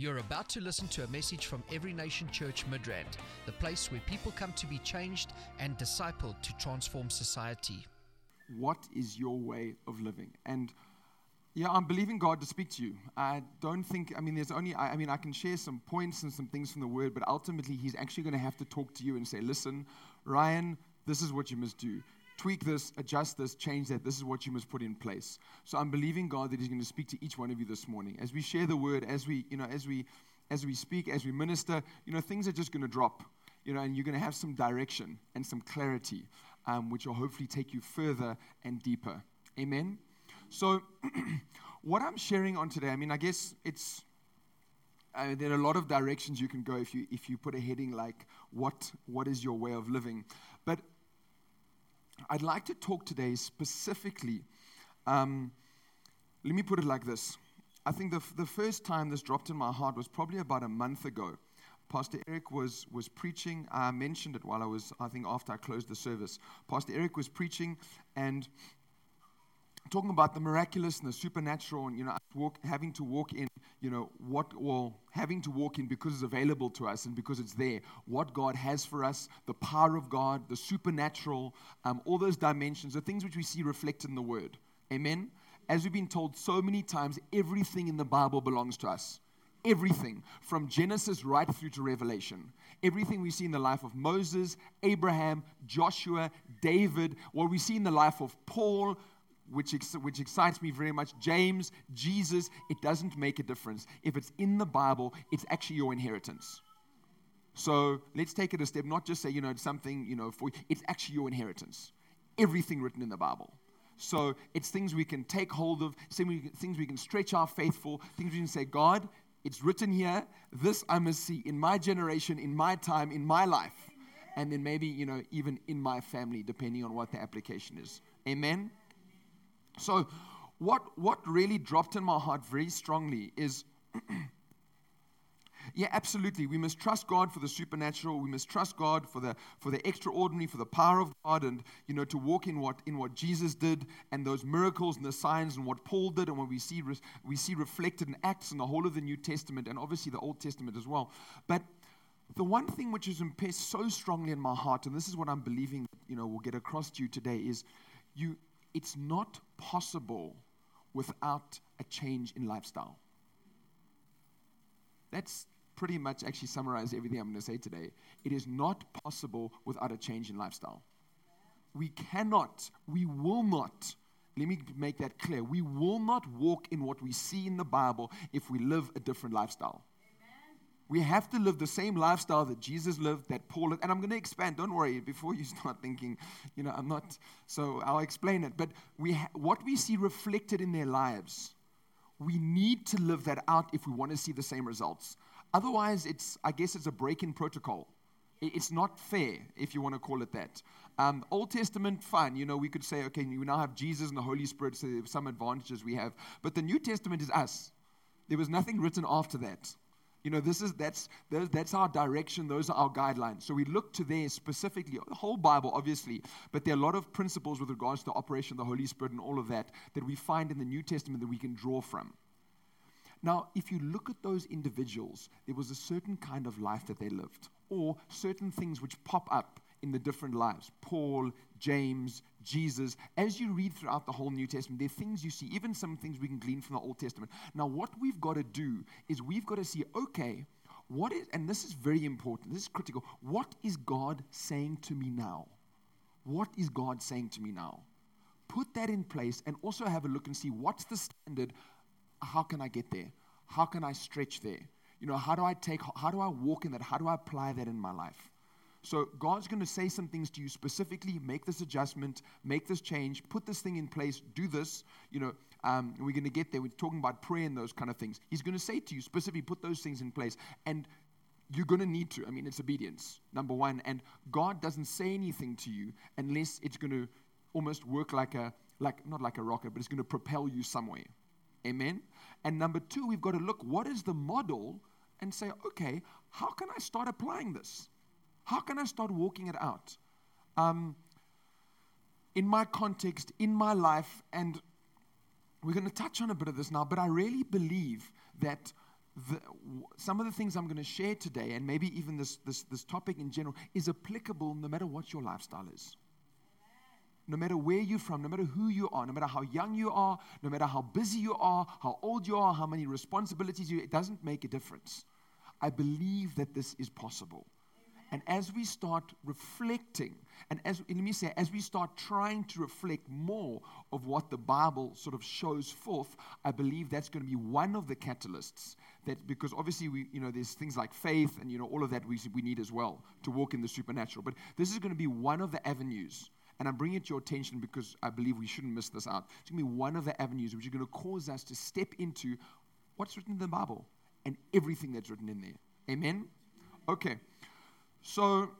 You're about to listen to a message from Every Nation Church Midrand, the place where people come to be changed and discipled to transform society. What is your way of living? And yeah, I'm believing God to speak to you. I don't think, I mean, there's only, I, I mean, I can share some points and some things from the word, but ultimately, He's actually going to have to talk to you and say, listen, Ryan, this is what you must do tweak this, adjust this, change that. This is what you must put in place. So I'm believing God that He's going to speak to each one of you this morning. As we share the word, as we, you know, as we as we speak, as we minister, you know, things are just going to drop, you know, and you're going to have some direction and some clarity, um, which will hopefully take you further and deeper. Amen. So, what I'm sharing on today, I mean, I guess it's uh, there are a lot of directions you can go if you if you put a heading like what what is your way of living, I'd like to talk today specifically. Um, let me put it like this. I think the, f- the first time this dropped in my heart was probably about a month ago. Pastor Eric was, was preaching. I mentioned it while I was, I think, after I closed the service. Pastor Eric was preaching and talking about the miraculous and the supernatural, and you know, walk, having to walk in, you know, what well, having to walk in because it's available to us and because it's there. What God has for us, the power of God, the supernatural, um, all those dimensions, the things which we see reflected in the Word. Amen. As we've been told so many times, everything in the Bible belongs to us. Everything from Genesis right through to Revelation. Everything we see in the life of Moses, Abraham, Joshua, David, what we see in the life of Paul, which, ex- which excites me very much, James, Jesus, it doesn't make a difference. If it's in the Bible, it's actually your inheritance. So let's take it a step, not just say, you know, it's something, you know, for it's actually your inheritance. Everything written in the Bible. So it's things we can take hold of, things we can stretch our faith for, things we can say, God, it's written here. This I must see in my generation, in my time, in my life. And then maybe, you know, even in my family, depending on what the application is. Amen? So, what, what really dropped in my heart very strongly is yeah, absolutely. We must trust God for the supernatural. We must trust God for the for the extraordinary, for the power of God, and you know to walk in what in what Jesus did, and those miracles and the signs, and what Paul did, and what we see we see reflected in Acts and the whole of the New Testament, and obviously the Old Testament as well. But the one thing which is impressed so strongly in my heart, and this is what I'm believing, you know, will get across to you today, is you. It's not possible without a change in lifestyle. That's pretty much actually summarized everything I'm going to say today. It is not possible without a change in lifestyle. We cannot, we will not, let me make that clear. We will not walk in what we see in the Bible if we live a different lifestyle. We have to live the same lifestyle that Jesus lived, that Paul lived. And I'm going to expand. Don't worry before you start thinking, you know, I'm not. So I'll explain it. But we ha- what we see reflected in their lives, we need to live that out if we want to see the same results. Otherwise, it's, I guess it's a break in protocol. It's not fair, if you want to call it that. Um, Old Testament, fine. You know, we could say, okay, we now have Jesus and the Holy Spirit, so some advantages we have. But the New Testament is us. There was nothing written after that. You know, this is that's that's our direction. Those are our guidelines. So we look to there specifically, the whole Bible, obviously, but there are a lot of principles with regards to the operation of the Holy Spirit and all of that that we find in the New Testament that we can draw from. Now, if you look at those individuals, there was a certain kind of life that they lived, or certain things which pop up in the different lives. Paul, James, Jesus. As you read throughout the whole New Testament, there are things you see, even some things we can glean from the Old Testament. Now, what we've got to do is we've got to see, okay, what is, and this is very important, this is critical, what is God saying to me now? What is God saying to me now? Put that in place and also have a look and see what's the standard how can I get there? How can I stretch there? You know, how do I take, how do I walk in that? How do I apply that in my life? So God's going to say some things to you specifically, make this adjustment, make this change, put this thing in place, do this. You know, um, we're going to get there. We're talking about prayer and those kind of things. He's going to say to you specifically, put those things in place. And you're going to need to. I mean, it's obedience, number one. And God doesn't say anything to you unless it's going to almost work like a, like, not like a rocket, but it's going to propel you somewhere. Amen. And number two, we've got to look what is the model and say, okay, how can I start applying this? How can I start walking it out? Um, in my context, in my life, and we're going to touch on a bit of this now, but I really believe that the, some of the things I'm going to share today, and maybe even this, this, this topic in general, is applicable no matter what your lifestyle is. No matter where you're from, no matter who you are, no matter how young you are, no matter how busy you are, how old you are, how many responsibilities you it doesn't make a difference. I believe that this is possible. And as we start reflecting, and as let me say, as we start trying to reflect more of what the Bible sort of shows forth, I believe that's going to be one of the catalysts. That because obviously we, you know, there's things like faith and you know all of that we we need as well to walk in the supernatural. But this is going to be one of the avenues. And I'm bringing it to your attention because I believe we shouldn't miss this out. It's going to be one of the avenues which is going to cause us to step into what's written in the Bible and everything that's written in there. Amen? Okay. So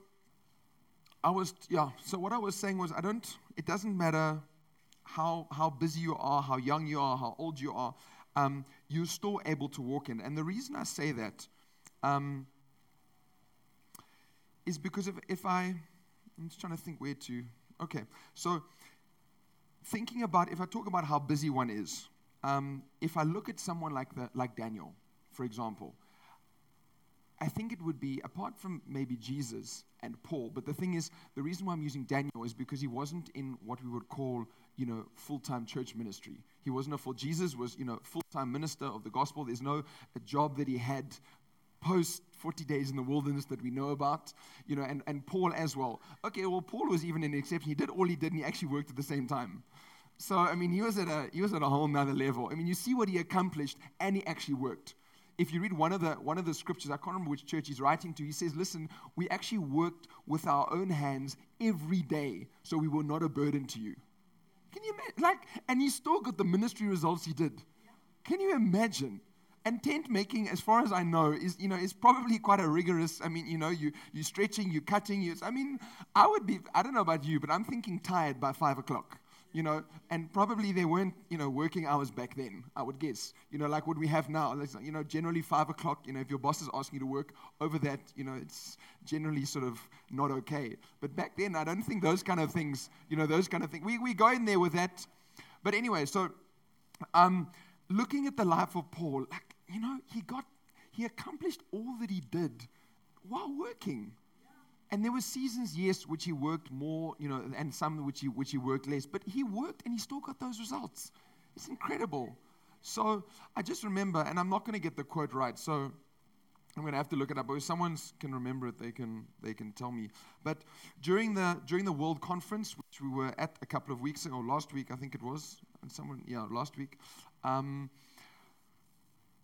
I was, yeah, so what I was saying was, I don't, it doesn't matter how, how busy you are, how young you are, how old you are, um, you're still able to walk in. And the reason I say that um, is because if, if I, I'm just trying to think where to, okay, so thinking about, if I talk about how busy one is, um, if I look at someone like, the, like Daniel, for example, I think it would be, apart from maybe Jesus and Paul, but the thing is, the reason why I'm using Daniel is because he wasn't in what we would call, you know, full-time church ministry. He wasn't a full, Jesus was, you know, full-time minister of the gospel. There's no job that he had post 40 days in the wilderness that we know about, you know, and, and Paul as well. Okay, well, Paul was even an exception. He did all he did and he actually worked at the same time. So, I mean, he was at a, he was at a whole nother level. I mean, you see what he accomplished and he actually worked if you read one of the one of the scriptures, I can't remember which church he's writing to. He says, "Listen, we actually worked with our own hands every day, so we were not a burden to you." Can you imagine? Like, and he still got the ministry results he did. Can you imagine? And tent making, as far as I know, is you know is probably quite a rigorous. I mean, you know, you you stretching, you cutting. You, I mean, I would be. I don't know about you, but I'm thinking tired by five o'clock you know, and probably they weren't, you know, working hours back then, I would guess. You know, like what we have now. You know, generally five o'clock, you know, if your boss is asking you to work over that, you know, it's generally sort of not okay. But back then, I don't think those kind of things, you know, those kind of things, we, we go in there with that. But anyway, so um, looking at the life of Paul, like, you know, he got, he accomplished all that he did while working. And there were seasons, yes, which he worked more, you know, and some which he, which he worked less. But he worked and he still got those results. It's incredible. So I just remember, and I'm not going to get the quote right, so I'm going to have to look it up. But if someone can remember it, they can, they can tell me. But during the, during the World Conference, which we were at a couple of weeks ago, last week, I think it was, and someone, yeah, last week, um,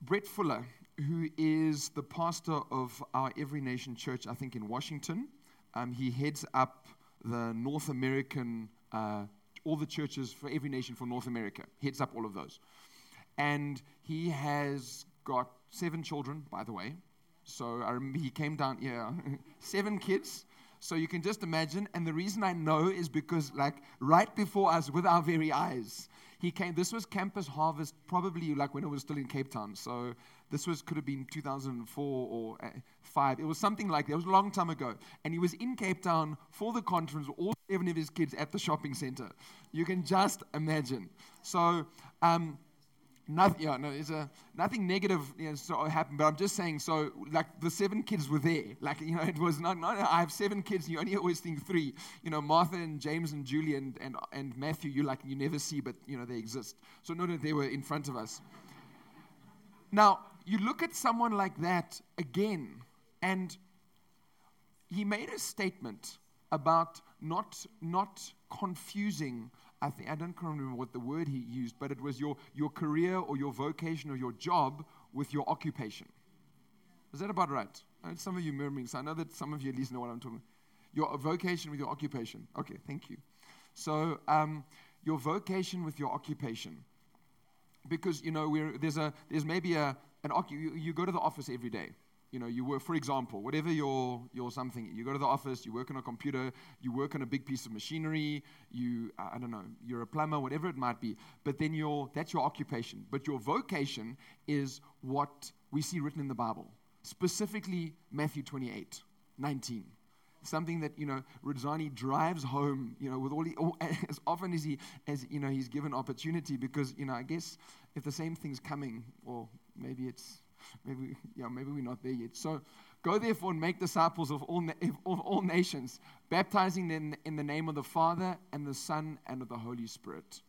Brett Fuller, who is the pastor of our Every Nation Church, I think in Washington. Um, he heads up the North American, uh, all the churches for every nation for North America. Heads up all of those. And he has got seven children, by the way. So I remember he came down, yeah, seven kids. So you can just imagine. And the reason I know is because, like, right before us, with our very eyes, he came. This was Campus Harvest, probably like when it was still in Cape Town. So this was could have been 2004 or uh, five. It was something like that. It was a long time ago. And he was in Cape Town for the conference, with all seven of his kids at the shopping center. You can just imagine. So. Um, Nothing, yeah, no, there's a, nothing negative you know, so happened, but I'm just saying, so, like, the seven kids were there. Like, you know, it was not, not I have seven kids, you only always think three. You know, Martha and James and Julie and, and, and Matthew, you like, you never see, but, you know, they exist. So, no, that they were in front of us. Now, you look at someone like that again, and he made a statement about not, not confusing I, think, I don't remember what the word he used, but it was your, your career or your vocation or your job with your occupation. Is that about right? some of you murmuring, so I know that some of you at least know what I'm talking about. Your vocation with your occupation. Okay, thank you. So, um, your vocation with your occupation. Because, you know, there's, a, there's maybe a, an, you, you go to the office every day you know, you work, for example, whatever your, your something, you go to the office, you work on a computer, you work on a big piece of machinery, you, I don't know, you're a plumber, whatever it might be. But then your, that's your occupation. But your vocation is what we see written in the Bible, specifically Matthew 28, 19 something that you know Rudzani drives home you know with all, he, oh, all, as often as he as you know he's given opportunity because you know I guess if the same thing's coming or maybe it's maybe, yeah, maybe we're not there yet. So go therefore and make disciples of all, of all nations, baptizing them in the name of the Father and the Son and of the Holy Spirit.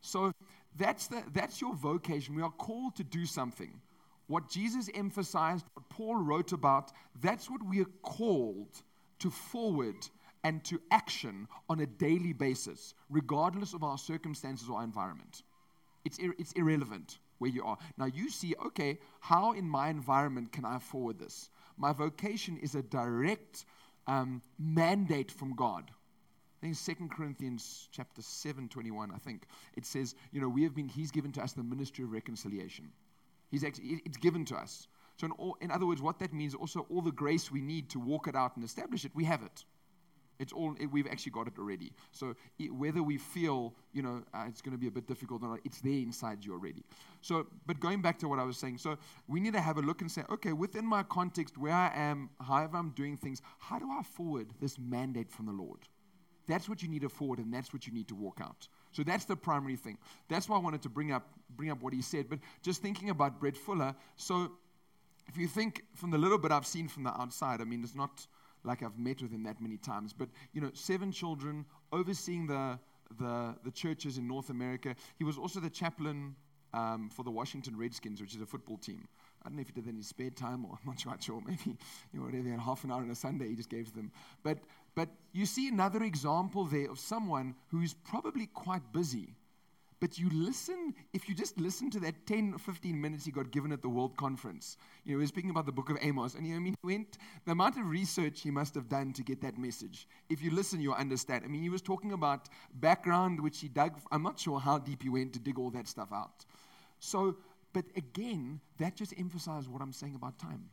So that's, the, that's your vocation. We are called to do something. What Jesus emphasized, what Paul wrote about, that's what we are called to forward and to action on a daily basis, regardless of our circumstances or our environment. It's, ir- it's irrelevant where you are. Now you see, okay, how in my environment can I forward this? My vocation is a direct um, mandate from God. I think Second Corinthians chapter 7, 21, I think, it says, you know, we have been, he's given to us the ministry of reconciliation. He's actually, it's given to us. So in, all, in other words, what that means, also all the grace we need to walk it out and establish it, we have it. It's all it, we've actually got it already. So it, whether we feel you know uh, it's going to be a bit difficult or not, it's there inside you already. So, but going back to what I was saying, so we need to have a look and say, okay, within my context, where I am, however I'm doing things, how do I forward this mandate from the Lord? That's what you need to forward, and that's what you need to walk out. So that's the primary thing. That's why I wanted to bring up bring up what he said. But just thinking about Brett Fuller, so if you think from the little bit I've seen from the outside, I mean, it's not like I've met with him that many times. But, you know, seven children, overseeing the, the, the churches in North America. He was also the chaplain um, for the Washington Redskins, which is a football team. I don't know if he did that in his spare time or I'm not quite sure. Maybe, you know, whatever, half an hour on a Sunday he just gave them. But, but you see another example there of someone who's probably quite busy but you listen, if you just listen to that 10 or 15 minutes he got given at the World Conference, you know, he was speaking about the book of Amos, and you know, I mean, he went, the amount of research he must have done to get that message. If you listen, you'll understand. I mean, he was talking about background, which he dug, I'm not sure how deep he went to dig all that stuff out. So, but again, that just emphasizes what I'm saying about time.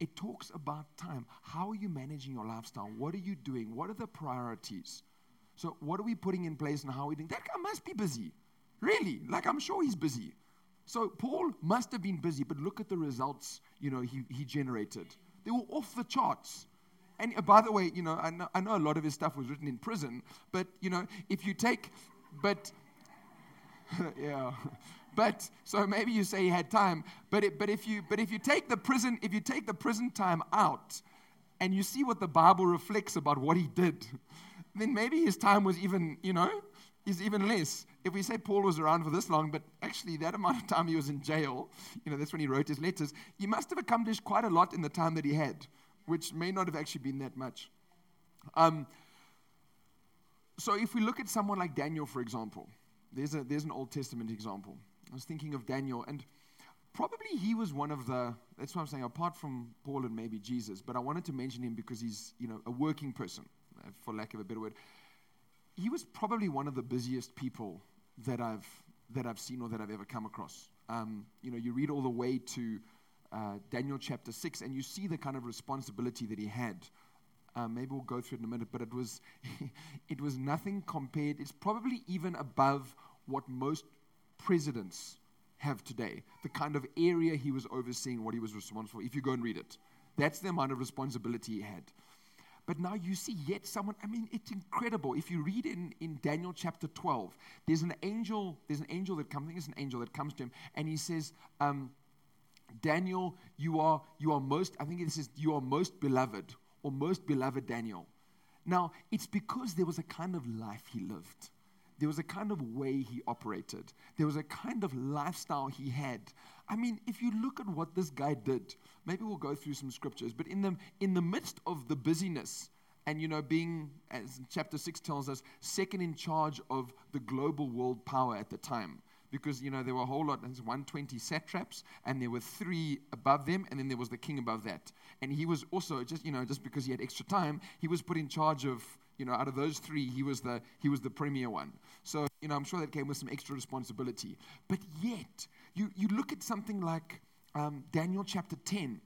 It talks about time. How are you managing your lifestyle? What are you doing? What are the priorities? So, what are we putting in place and how are we doing? That guy must be busy. Really. Like, I'm sure he's busy. So, Paul must have been busy, but look at the results, you know, he, he generated. They were off the charts. And uh, by the way, you know I, know, I know a lot of his stuff was written in prison, but, you know, if you take, but, yeah. But so maybe you say he had time, but it, but if you but if you take the prison if you take the prison time out, and you see what the Bible reflects about what he did, then maybe his time was even, you know, is even less. If we say Paul was around for this long, but actually that amount of time he was in jail, you know, that's when he wrote his letters, he must have accomplished quite a lot in the time that he had, which may not have actually been that much. Um, so if we look at someone like Daniel, for example, there's, a, there's an Old Testament example. I was thinking of Daniel, and probably he was one of the, that's what I'm saying, apart from Paul and maybe Jesus, but I wanted to mention him because he's, you know, a working person for lack of a better word. He was probably one of the busiest people that I've, that I've seen or that I've ever come across. Um, you know, you read all the way to uh, Daniel chapter 6, and you see the kind of responsibility that he had. Uh, maybe we'll go through it in a minute, but it was, it was nothing compared. It's probably even above what most presidents have today. The kind of area he was overseeing, what he was responsible for. If you go and read it, that's the amount of responsibility he had. But now you see yet someone, I mean, it's incredible. If you read in, in Daniel chapter 12, there's an angel, there's an angel that comes, I think it's an angel that comes to him, and he says, um, Daniel, you are, you are most, I think it says, you are most beloved, or most beloved Daniel. Now, it's because there was a kind of life he lived. There was a kind of way he operated. There was a kind of lifestyle he had. I mean, if you look at what this guy did, maybe we'll go through some scriptures, but in the, in the midst of the busyness, and you know, being, as chapter 6 tells us, second in charge of the global world power at the time. Because, you know, there were a whole lot, there's 120 satraps, and there were three above them, and then there was the king above that. And he was also, just, you know, just because he had extra time, he was put in charge of you know, out of those three, he was the he was the premier one. So, you know, I'm sure that came with some extra responsibility. But yet, you you look at something like um, Daniel chapter 10.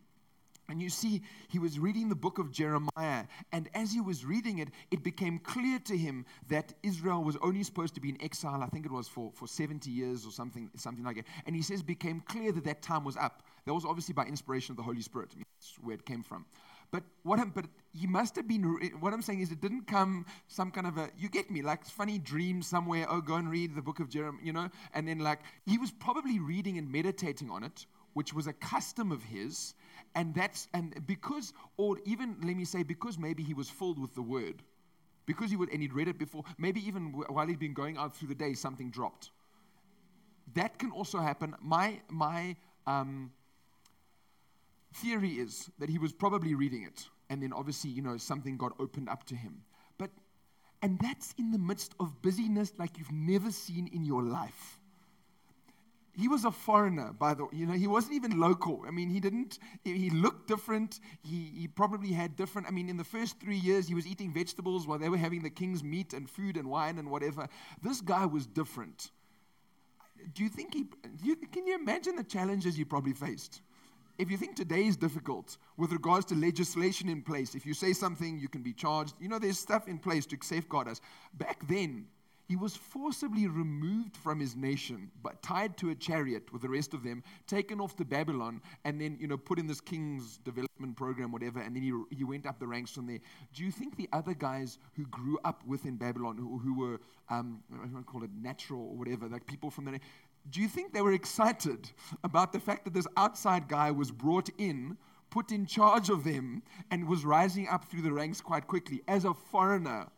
And you see, he was reading the book of Jeremiah. And as he was reading it, it became clear to him that Israel was only supposed to be in exile, I think it was for, for 70 years or something, something like that. And he says, became clear that that time was up. That was obviously by inspiration of the Holy Spirit. That's where it came from. But what I'm, but he must have been. What I'm saying is, it didn't come some kind of a. You get me, like funny dream somewhere. Oh, go and read the book of Jeremiah, you know. And then like he was probably reading and meditating on it which was a custom of his, and that's and because, or even let me say, because maybe he was filled with the word, because he would and he'd read it before, maybe even while he'd been going out through the day, something dropped. That can also happen. My my um, theory is that he was probably reading it, and then obviously, you know, something got opened up to him. But and that's in the midst of busyness like you've never seen in your life he was a foreigner, by the way. You know, he wasn't even local. I mean, he didn't, he looked different. He, he probably had different, I mean, in the first three years, he was eating vegetables while they were having the king's meat and food and wine and whatever. This guy was different. Do you think he, you, can you imagine the challenges he probably faced? If you think today is difficult with regards to legislation in place, if you say something, you can be charged. You know, there's stuff in place to safeguard us. Back then, he was forcibly removed from his nation, but tied to a chariot with the rest of them, taken off to Babylon, and then, you know, put in this king's development program, whatever, and then he, he went up the ranks from there. Do you think the other guys who grew up within Babylon, who, who were, um, I don't call it natural or whatever, like people from the, do you think they were excited about the fact that this outside guy was brought in, put in charge of them, and was rising up through the ranks quite quickly as a foreigner?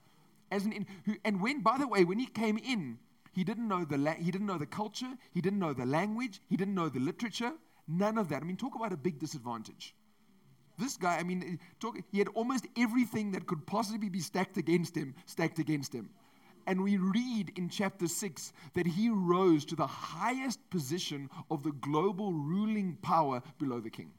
as an in, who, and when, by the way, when he came in, he didn't know the la- he didn't know the culture, he didn't know the language, he didn't know the literature, none of that. I mean, talk about a big disadvantage. This guy, I mean, talk, he had almost everything that could possibly be stacked against him, stacked against him. And we read in chapter 6 that he rose to the highest position of the global ruling power below the king.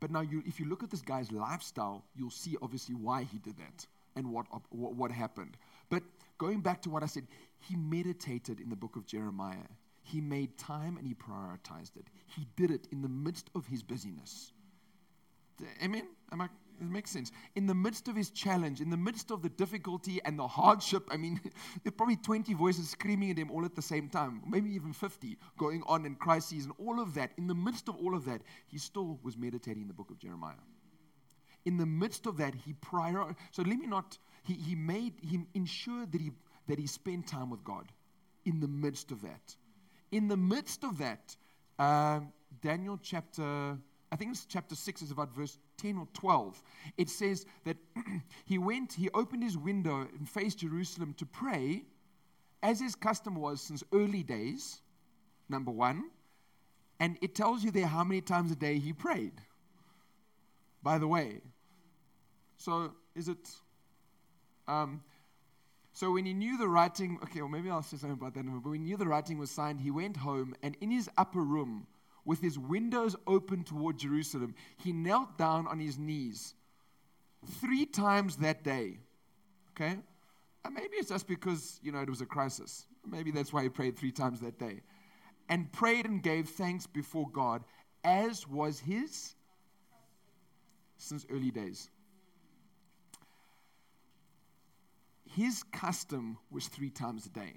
But now, you, if you look at this guy's lifestyle, you'll see obviously why he did that and what, what, what happened. But going back to what I said, he meditated in the book of Jeremiah. He made time and he prioritized it. He did it in the midst of his busyness. Amen? Am I it makes sense. In the midst of his challenge, in the midst of the difficulty and the hardship, I mean, there are probably 20 voices screaming at him all at the same time, maybe even 50 going on in crises and all of that. In the midst of all of that, he still was meditating the book of Jeremiah. In the midst of that, he prior. So let me not. He, he made he ensured that he that he spent time with God. In the midst of that, in the midst of that, uh, Daniel chapter I think it's chapter 6 is about verse 10 or 12. It says that he went, he opened his window and faced Jerusalem to pray, as his custom was since early days, number one. And it tells you there how many times a day he prayed. By the way. So is it. Um, so when he knew the writing, okay, well, maybe I'll say something about that. But when he knew the writing was signed, he went home, and in his upper room, with his windows open toward Jerusalem, he knelt down on his knees three times that day. Okay? And maybe it's just because, you know, it was a crisis. Maybe that's why he prayed three times that day. And prayed and gave thanks before God, as was his since early days. His custom was three times a day.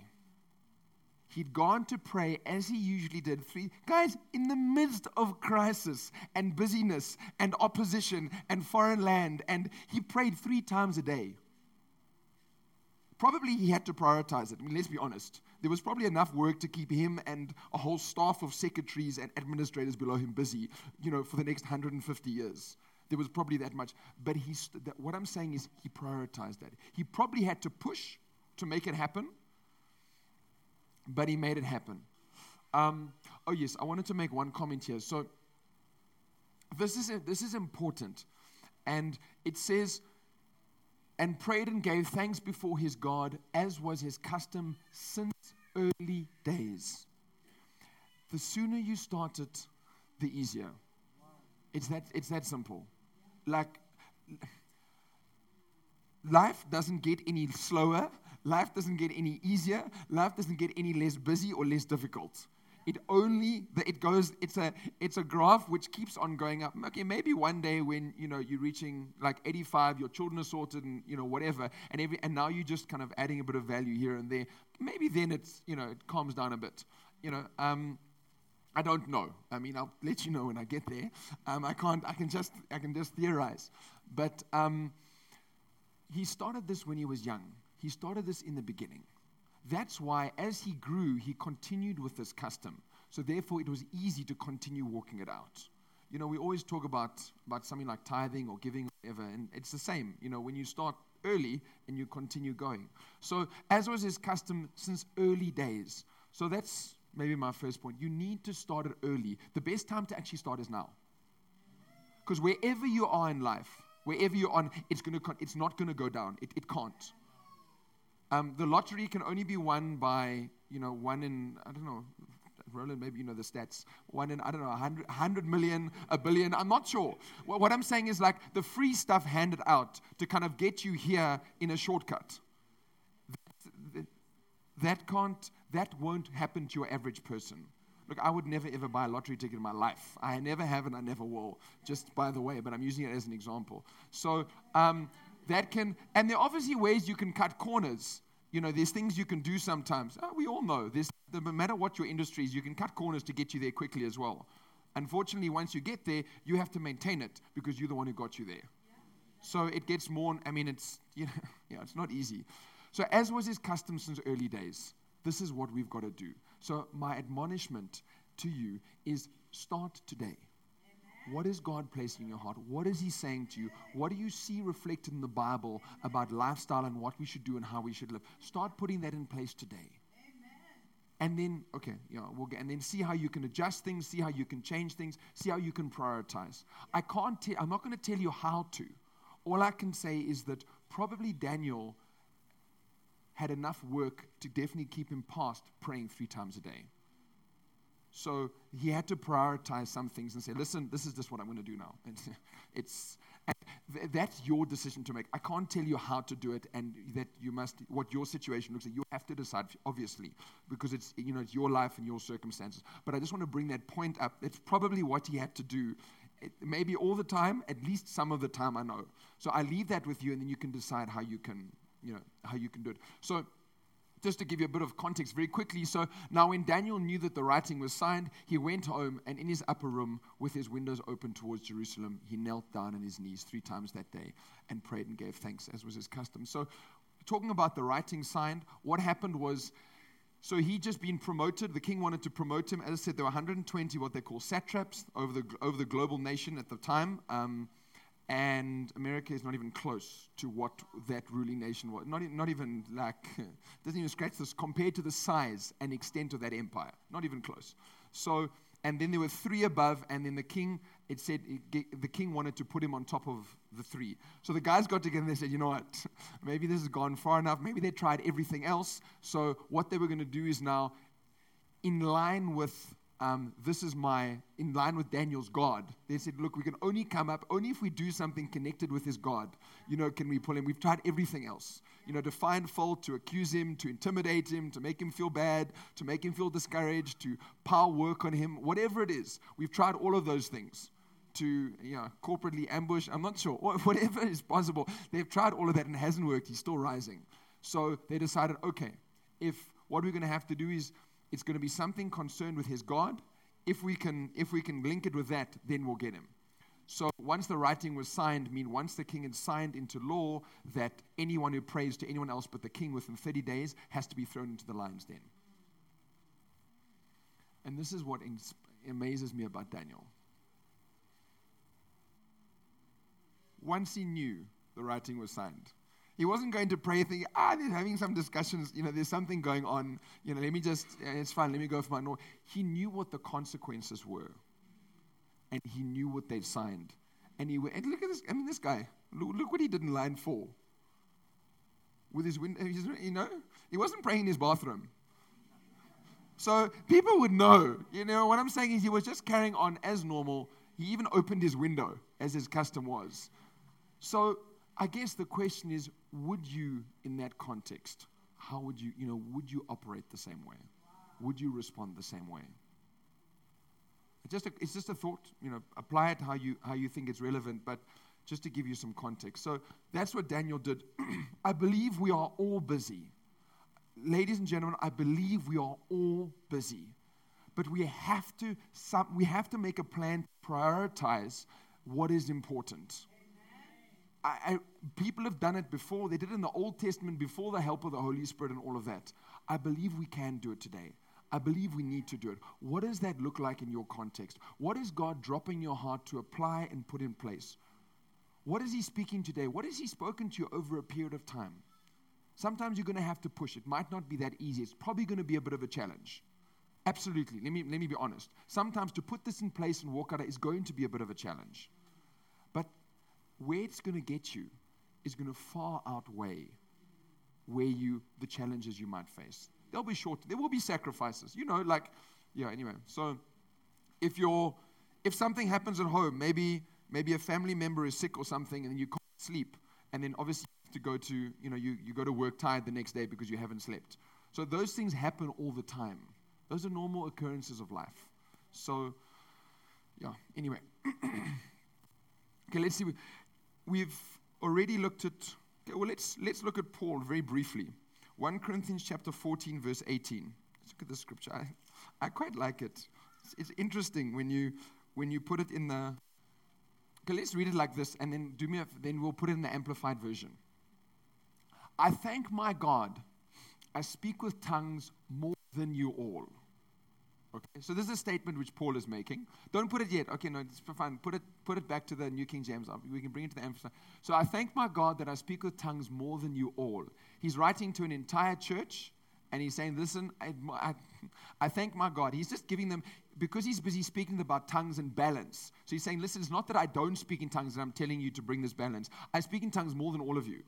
He'd gone to pray as he usually did. Three guys in the midst of crisis and busyness and opposition and foreign land, and he prayed three times a day. Probably he had to prioritize it. I mean, let's be honest. There was probably enough work to keep him and a whole staff of secretaries and administrators below him busy, you know, for the next 150 years. There was probably that much. But he, what I'm saying is he prioritized that. He probably had to push to make it happen but he made it happen. Um, oh, yes, I wanted to make one comment here. So, this is, this is important. And it says, and prayed and gave thanks before his God, as was his custom since early days. The sooner you start it, the easier. It's that, it's that simple. Like, life doesn't get any slower Life doesn't get any easier. Life doesn't get any less busy or less difficult. It only it goes. It's a it's a graph which keeps on going up. Okay, maybe one day when you know you're reaching like 85, your children are sorted and you know whatever, and every and now you're just kind of adding a bit of value here and there. Maybe then it's you know it calms down a bit. You know, um, I don't know. I mean, I'll let you know when I get there. Um, I can't. I can just I can just theorize. But um, he started this when he was young. He started this in the beginning. That's why, as he grew, he continued with this custom. So therefore, it was easy to continue walking it out. You know, we always talk about, about something like tithing or giving or whatever, and it's the same. You know, when you start early and you continue going. So, as was his custom since early days. So, that's maybe my first point. You need to start it early. The best time to actually start is now. Because wherever you are in life, wherever you're on, it's, gonna, it's not going to go down. It, it can't. Um, the lottery can only be won by, you know, one in, I don't know, Roland, maybe you know the stats. One in, I don't know, 100, 100 million, a billion, I'm not sure. What, what I'm saying is like the free stuff handed out to kind of get you here in a shortcut. That, that can't, that won't happen to your average person. Look, I would never ever buy a lottery ticket in my life. I never have and I never will, just by the way, but I'm using it as an example. So um, that can, and there are obviously ways you can cut corners. You know, there's things you can do sometimes. Oh, we all know. There's, no matter what your industry is, you can cut corners to get you there quickly as well. Unfortunately, once you get there, you have to maintain it because you're the one who got you there. So it gets more, I mean, it's, you know, yeah, it's not easy. So, as was his custom since early days, this is what we've got to do. So, my admonishment to you is start today. What is God placing in your heart? What is He saying to you? What do you see reflected in the Bible about lifestyle and what we should do and how we should live? Start putting that in place today. And then, okay, yeah, we'll get, and then see how you can adjust things, see how you can change things, see how you can prioritize. I can't tell, I'm not going to tell you how to. All I can say is that probably Daniel had enough work to definitely keep him past praying three times a day. So he had to prioritize some things and say, listen, this is just what I'm going to do now. it's, th- that's your decision to make. I can't tell you how to do it and that you must, what your situation looks like. You have to decide, obviously, because it's, you know, it's your life and your circumstances. But I just want to bring that point up. It's probably what he had to do. It, maybe all the time, at least some of the time I know. So I leave that with you and then you can decide how you can you know, how you can do it. So just to give you a bit of context very quickly. So now, when Daniel knew that the writing was signed, he went home and in his upper room, with his windows open towards Jerusalem, he knelt down on his knees three times that day and prayed and gave thanks, as was his custom. So, talking about the writing signed, what happened was. So he just been promoted. The king wanted to promote him. As I said, there were 120 what they call satraps over the over the global nation at the time. Um, and America is not even close to what that ruling nation was. Not, not even like, doesn't even scratch this compared to the size and extent of that empire. Not even close. So, and then there were three above, and then the king, it said it, the king wanted to put him on top of the three. So the guys got together and they said, you know what, maybe this has gone far enough. Maybe they tried everything else. So what they were going to do is now, in line with um, this is my, in line with Daniel's God. They said, look, we can only come up, only if we do something connected with his God, you know, can we pull him. We've tried everything else, you know, to find fault, to accuse him, to intimidate him, to make him feel bad, to make him feel discouraged, to power work on him, whatever it is. We've tried all of those things to you know, corporately ambush. I'm not sure. Whatever is possible. They've tried all of that and it hasn't worked. He's still rising. So they decided, okay, if what we're going to have to do is it's going to be something concerned with his God. If we can, if we can link it with that, then we'll get him. So once the writing was signed, mean once the king had signed into law that anyone who prays to anyone else but the king within 30 days has to be thrown into the lion's den. And this is what amazes me about Daniel. Once he knew the writing was signed, he wasn't going to pray thinking, ah, they're having some discussions, you know, there's something going on, you know, let me just, it's fine, let me go for my north. He knew what the consequences were. And he knew what they'd signed. And he went, and look at this, I mean, this guy, look, look what he did in line four. With his window, you know, he wasn't praying in his bathroom. So people would know, you know, what I'm saying is he was just carrying on as normal. He even opened his window, as his custom was. So I guess the question is would you, in that context, how would you, you know, would you operate the same way? Would you respond the same way? It's just a, it's just a thought, you know, apply it how you, how you think it's relevant, but just to give you some context. So that's what Daniel did. I believe we are all busy. Ladies and gentlemen, I believe we are all busy. But we have to, we have to make a plan to prioritize what is important. I, I, people have done it before. They did it in the Old Testament before the help of the Holy Spirit and all of that. I believe we can do it today. I believe we need to do it. What does that look like in your context? What is God dropping your heart to apply and put in place? What is He speaking today? What has He spoken to you over a period of time? Sometimes you're going to have to push. It might not be that easy. It's probably going to be a bit of a challenge. Absolutely. Let me, let me be honest. Sometimes to put this in place and walk out is going to be a bit of a challenge. Where it's going to get you is going to far outweigh where you the challenges you might face. There'll be short, there will be sacrifices. You know, like, yeah, anyway. So if you're if something happens at home, maybe maybe a family member is sick or something and you can't sleep, and then obviously you have to go to, you know, you, you go to work tired the next day because you haven't slept. So those things happen all the time. Those are normal occurrences of life. So, yeah, anyway. okay, let's see. We've already looked at, okay, well, let's, let's look at Paul very briefly. 1 Corinthians chapter 14, verse 18. Let's look at the scripture. I, I quite like it. It's, it's interesting when you, when you put it in the, okay, let's read it like this, and then do me a, then we'll put it in the amplified version. I thank my God. I speak with tongues more than you all. Okay, so this is a statement which Paul is making. Don't put it yet. Okay, no, it's fine. Put it, put it back to the New King James. Uh, we can bring it to the emphasis. So I thank my God that I speak with tongues more than you all. He's writing to an entire church, and he's saying, "Listen, I, I, I thank my God." He's just giving them because he's busy speaking about tongues and balance. So he's saying, "Listen, it's not that I don't speak in tongues, and I'm telling you to bring this balance. I speak in tongues more than all of you."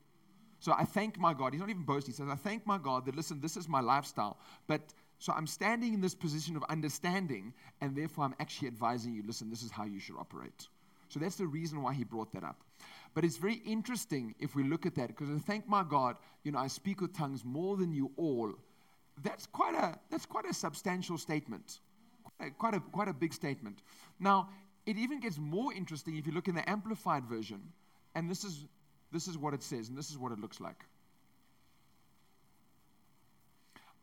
So I thank my God. He's not even boasting. He says, I thank my God that, listen, this is my lifestyle. But so I'm standing in this position of understanding, and therefore I'm actually advising you, listen, this is how you should operate. So that's the reason why he brought that up. But it's very interesting if we look at that, because I thank my God, you know, I speak with tongues more than you all. That's quite a, that's quite a substantial statement, quite a, quite a, quite a big statement. Now, it even gets more interesting if you look in the Amplified version, and this is, this is what it says, and this is what it looks like.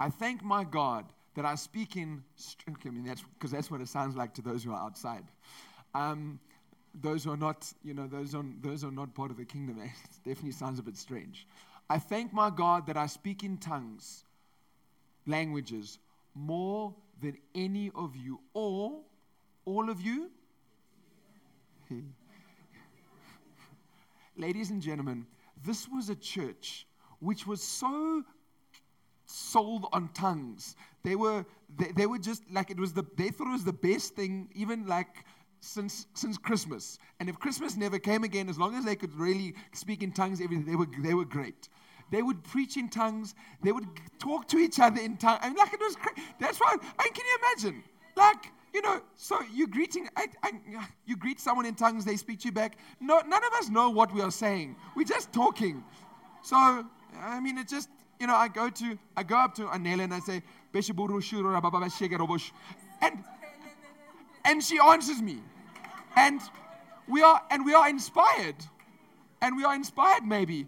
I thank my God that I speak in. Okay, I mean, that's because that's what it sounds like to those who are outside. Um, those who are not, you know, those are, those are not part of the kingdom. It definitely sounds a bit strange. I thank my God that I speak in tongues, languages, more than any of you. All, all of you. Ladies and gentlemen, this was a church which was so sold on tongues. They were, they, they were just like, it was the, they thought it was the best thing, even like since, since Christmas. And if Christmas never came again, as long as they could really speak in tongues, everything, they were, they were great. They would preach in tongues. They would talk to each other in tongues. I mean, like it was crazy. That's why, I mean, can you imagine? Like, you know, so you greeting, I, I, you greet someone in tongues, they speak to you back. No, none of us know what we are saying. We're just talking. So, I mean, it just, you know, I go to, I go up to Anela and I say, and, and she answers me. And we are, and we are inspired. And we are inspired maybe.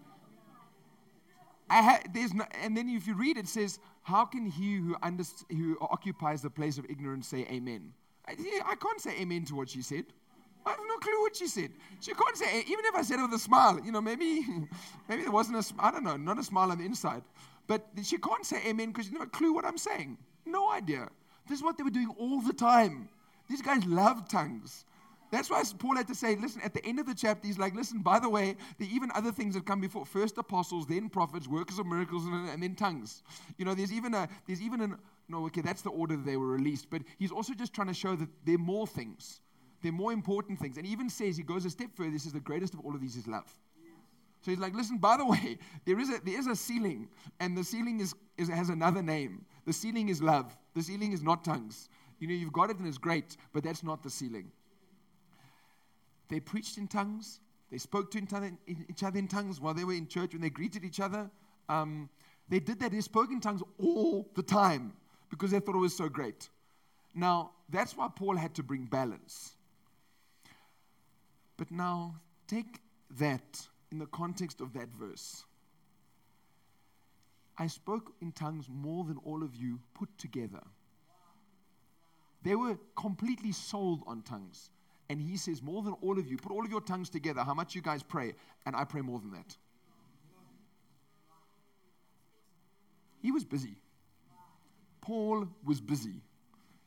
Ha- there's no, and then if you read it, says, how can he who, underst- who occupies the place of ignorance say amen? I, I can't say amen to what she said. I have no clue what she said. She can't say, eh, even if I said it with a smile, you know, maybe, maybe there wasn't a, I don't know, not a smile on the inside. But she can't say amen because she never clue what I'm saying. No idea. This is what they were doing all the time. These guys love tongues. That's why Paul had to say, listen, at the end of the chapter, he's like, listen, by the way, there are even other things that come before. First apostles, then prophets, workers of miracles, and, and then tongues. You know, there's even a, there's even an, no, okay, that's the order that they were released. But he's also just trying to show that there are more things. There are more important things. And he even says, he goes a step further, he says, the greatest of all of these is love. So he's like, listen, by the way, there is a, there is a ceiling, and the ceiling is, is, has another name. The ceiling is love. The ceiling is not tongues. You know, you've got it and it's great, but that's not the ceiling. They preached in tongues. They spoke to each other in tongues while they were in church, when they greeted each other. Um, they did that. They spoke in tongues all the time because they thought it was so great. Now, that's why Paul had to bring balance. But now, take that in the context of that verse. I spoke in tongues more than all of you put together. They were completely sold on tongues. And he says, More than all of you, put all of your tongues together, how much you guys pray, and I pray more than that. He was busy. Paul was busy.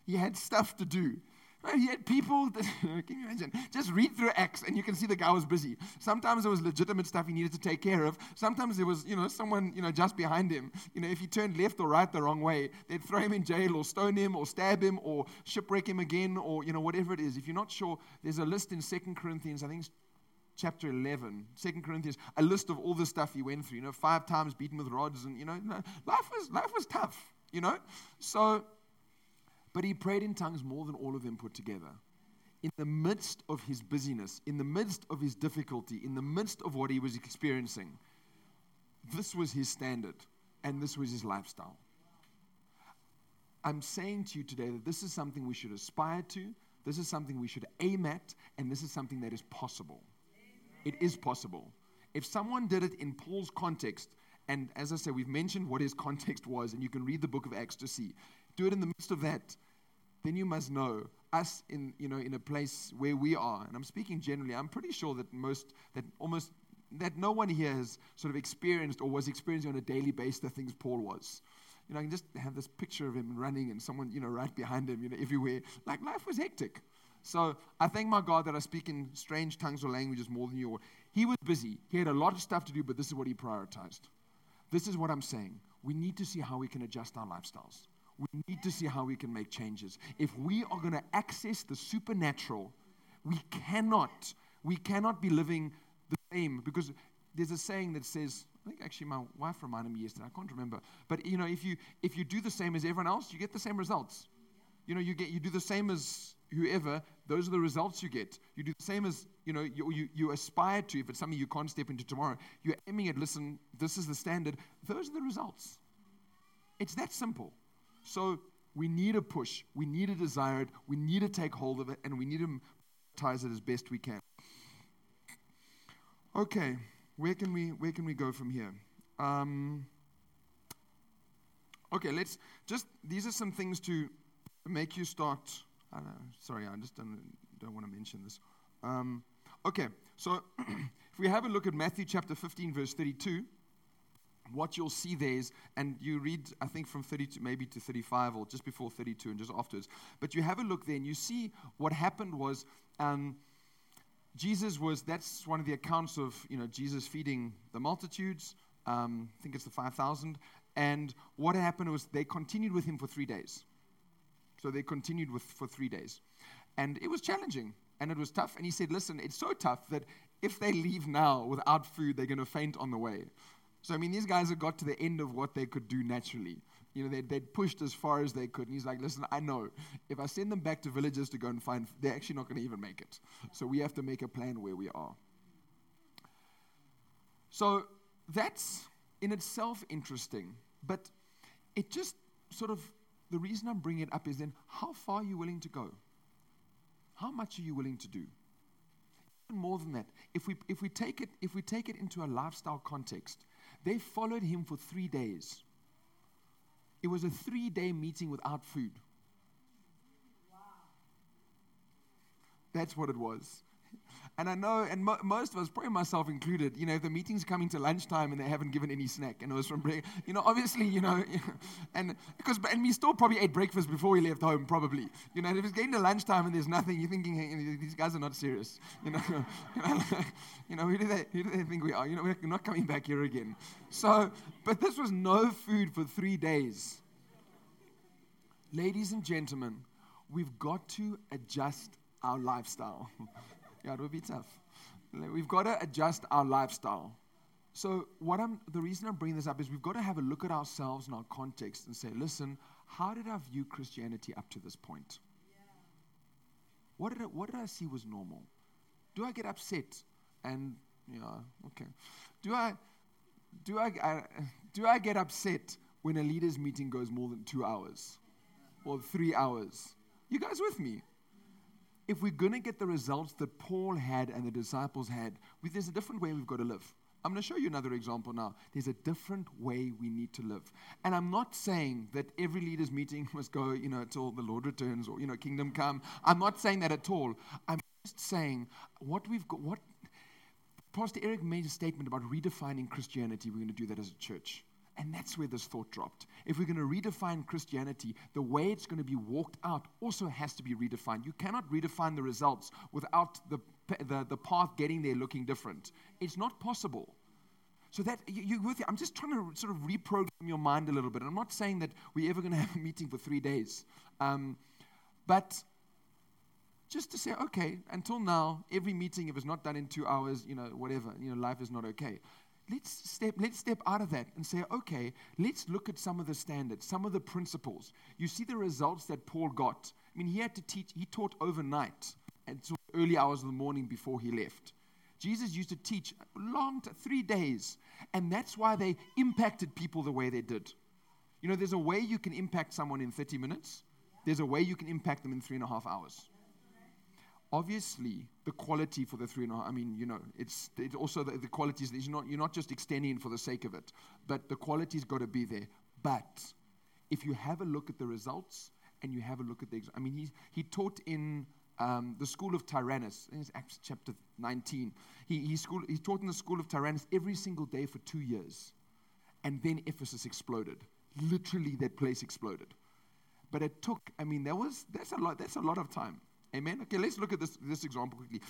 He had stuff to do. Right? He had people that, can you imagine? Just read through Acts and you can see the guy was busy. Sometimes there was legitimate stuff he needed to take care of. Sometimes there was, you know, someone, you know, just behind him. You know, if he turned left or right the wrong way, they'd throw him in jail or stone him or stab him or shipwreck him again or, you know, whatever it is. If you're not sure, there's a list in Second Corinthians, I think chapter 11, 2 Corinthians, a list of all the stuff he went through. You know, five times beaten with rods and, you know, life was, life was tough, you know. So, but he prayed in tongues more than all of them put together. In the midst of his busyness, in the midst of his difficulty, in the midst of what he was experiencing, this was his standard and this was his lifestyle. I'm saying to you today that this is something we should aspire to, this is something we should aim at, and this is something that is possible. It is possible. If someone did it in Paul's context, and as I said, we've mentioned what his context was, and you can read the book of Acts to see do it in the midst of that, then you must know us in, you know, in a place where we are, and I'm speaking generally, I'm pretty sure that most, that almost, that no one here has sort of experienced or was experiencing on a daily basis the things Paul was. You know, I can just have this picture of him running and someone, you know, right behind him, you know, everywhere. Like life was hectic. So I thank my God that I speak in strange tongues or languages more than you. He was busy. He had a lot of stuff to do, but this is what he prioritized. This is what I'm saying. We need to see how we can adjust our lifestyles. We need to see how we can make changes. If we are going to access the supernatural, we cannot, we cannot be living the same because there's a saying that says, I think actually my wife reminded me yesterday. I can't remember, but you know, if you if you do the same as everyone else, you get the same results. You know, you get you do the same as whoever. Those are the results you get. You do the same as you know you, you, you aspire to. If it's something you can't step into tomorrow, you're aiming at. Listen, this is the standard. Those are the results. It's that simple. So we need a push, we need to desire it, we need to take hold of it, and we need to prioritize it as best we can. Okay, where can we where can we go from here? Um, okay, let's just these are some things to make you start. I know, sorry, I just don't, don't want to mention this. Um, okay, so if we have a look at Matthew chapter 15, verse 32 what you'll see there is, and you read, I think, from 32 maybe to 35 or just before 32 and just afterwards, but you have a look there and you see what happened was um, Jesus was, that's one of the accounts of, you know, Jesus feeding the multitudes. Um, I think it's the 5,000. And what happened was they continued with him for three days. So they continued with for three days. And it was challenging and it was tough. And he said, Listen, it's so tough that if they leave now without food, they're going to faint on the way. So, I mean, these guys had got to the end of what they could do naturally. You know, they'd, they'd pushed as far as they could. And he's like, listen, I know. If I send them back to villages to go and find, they're actually not going to even make it. So we have to make a plan where we are. So that's in itself interesting. But it just sort of, the reason I'm bringing it up is then, how far are you willing to go? How much are you willing to do? Even more than that, if we, if we, take, it, if we take it into a lifestyle context, they followed him for three days. It was a three day meeting without food. Wow. That's what it was. And I know, and mo- most of us, probably myself included, you know, if the meeting's coming to lunchtime and they haven't given any snack, and it was from, break, you know, obviously, you know, and because, and we still probably ate breakfast before we left home, probably. You know, if it's getting to lunchtime and there's nothing, you're thinking, hey, these guys are not serious. You know, you know, who do they, who do they think we are? You know, we're not coming back here again. So, but this was no food for three days. Ladies and gentlemen, we've got to adjust our lifestyle. Yeah, it would be tough. We've got to adjust our lifestyle. So, what I'm, the reason I'm bringing this up is we've got to have a look at ourselves and our context and say, listen, how did I view Christianity up to this point? Yeah. What, did I, what did I see was normal? Do I get upset? And, yeah, okay. Do I, do I, I do I get upset when a leaders' meeting goes more than two hours or three hours? You guys with me? If we're going to get the results that Paul had and the disciples had, there's a different way we've got to live. I'm going to show you another example now. There's a different way we need to live. And I'm not saying that every leaders meeting must go, you know, until the Lord returns or, you know, kingdom come. I'm not saying that at all. I'm just saying what we've got, what Pastor Eric made a statement about redefining Christianity. We're going to do that as a church. And that's where this thought dropped. If we're going to redefine Christianity, the way it's going to be walked out also has to be redefined. You cannot redefine the results without the, the, the path getting there looking different. It's not possible. So that you, with I'm just trying to sort of reprogram your mind a little bit. I'm not saying that we're ever going to have a meeting for three days, um, but just to say, okay, until now, every meeting, if it's not done in two hours, you know, whatever, you know, life is not okay. Let's step, let's step out of that and say, okay, let's look at some of the standards, some of the principles. You see the results that Paul got. I mean, he had to teach, he taught overnight until early hours of the morning before he left. Jesus used to teach long, t- three days, and that's why they impacted people the way they did. You know, there's a way you can impact someone in 30 minutes, there's a way you can impact them in three and a half hours obviously the quality for the three and a half, I mean, you know, it's, it's also the, the qualities, you're not, you're not just extending for the sake of it, but the quality's got to be there. But if you have a look at the results and you have a look at the, I mean, he, he taught in um, the school of Tyrannus, in Acts chapter 19. He, he, school, he taught in the school of Tyrannus every single day for two years. And then Ephesus exploded. Literally, that place exploded. But it took, I mean, that was, that's a lot, that's a lot of time. Amen. Okay, let's look at this, this example quickly.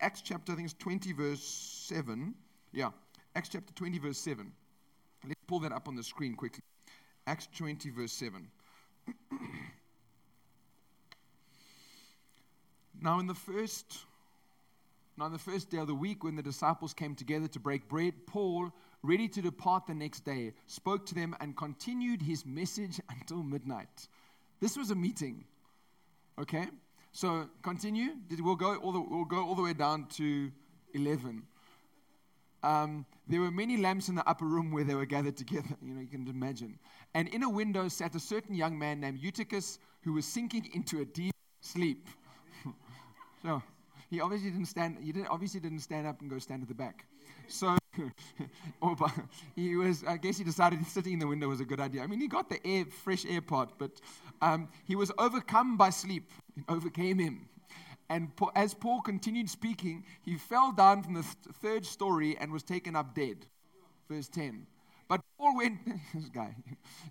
Acts chapter, I think it's 20, verse 7. Yeah, Acts chapter 20, verse 7. Let's pull that up on the screen quickly. Acts 20, verse 7. now, in the first. Now, on the first day of the week, when the disciples came together to break bread, Paul, ready to depart the next day, spoke to them and continued his message until midnight. This was a meeting, okay? So continue. We'll go all the, we'll go all the way down to 11. Um, there were many lamps in the upper room where they were gathered together. You know, you can imagine. And in a window sat a certain young man named Eutychus who was sinking into a deep sleep. so he obviously didn't stand. He didn't, obviously didn't stand up and go stand at the back. So he was, I guess he decided sitting in the window was a good idea. I mean, he got the air, fresh air part, but um, he was overcome by sleep. It overcame him. And as Paul continued speaking, he fell down from the th- third story and was taken up dead. Verse 10. But Paul went, this guy,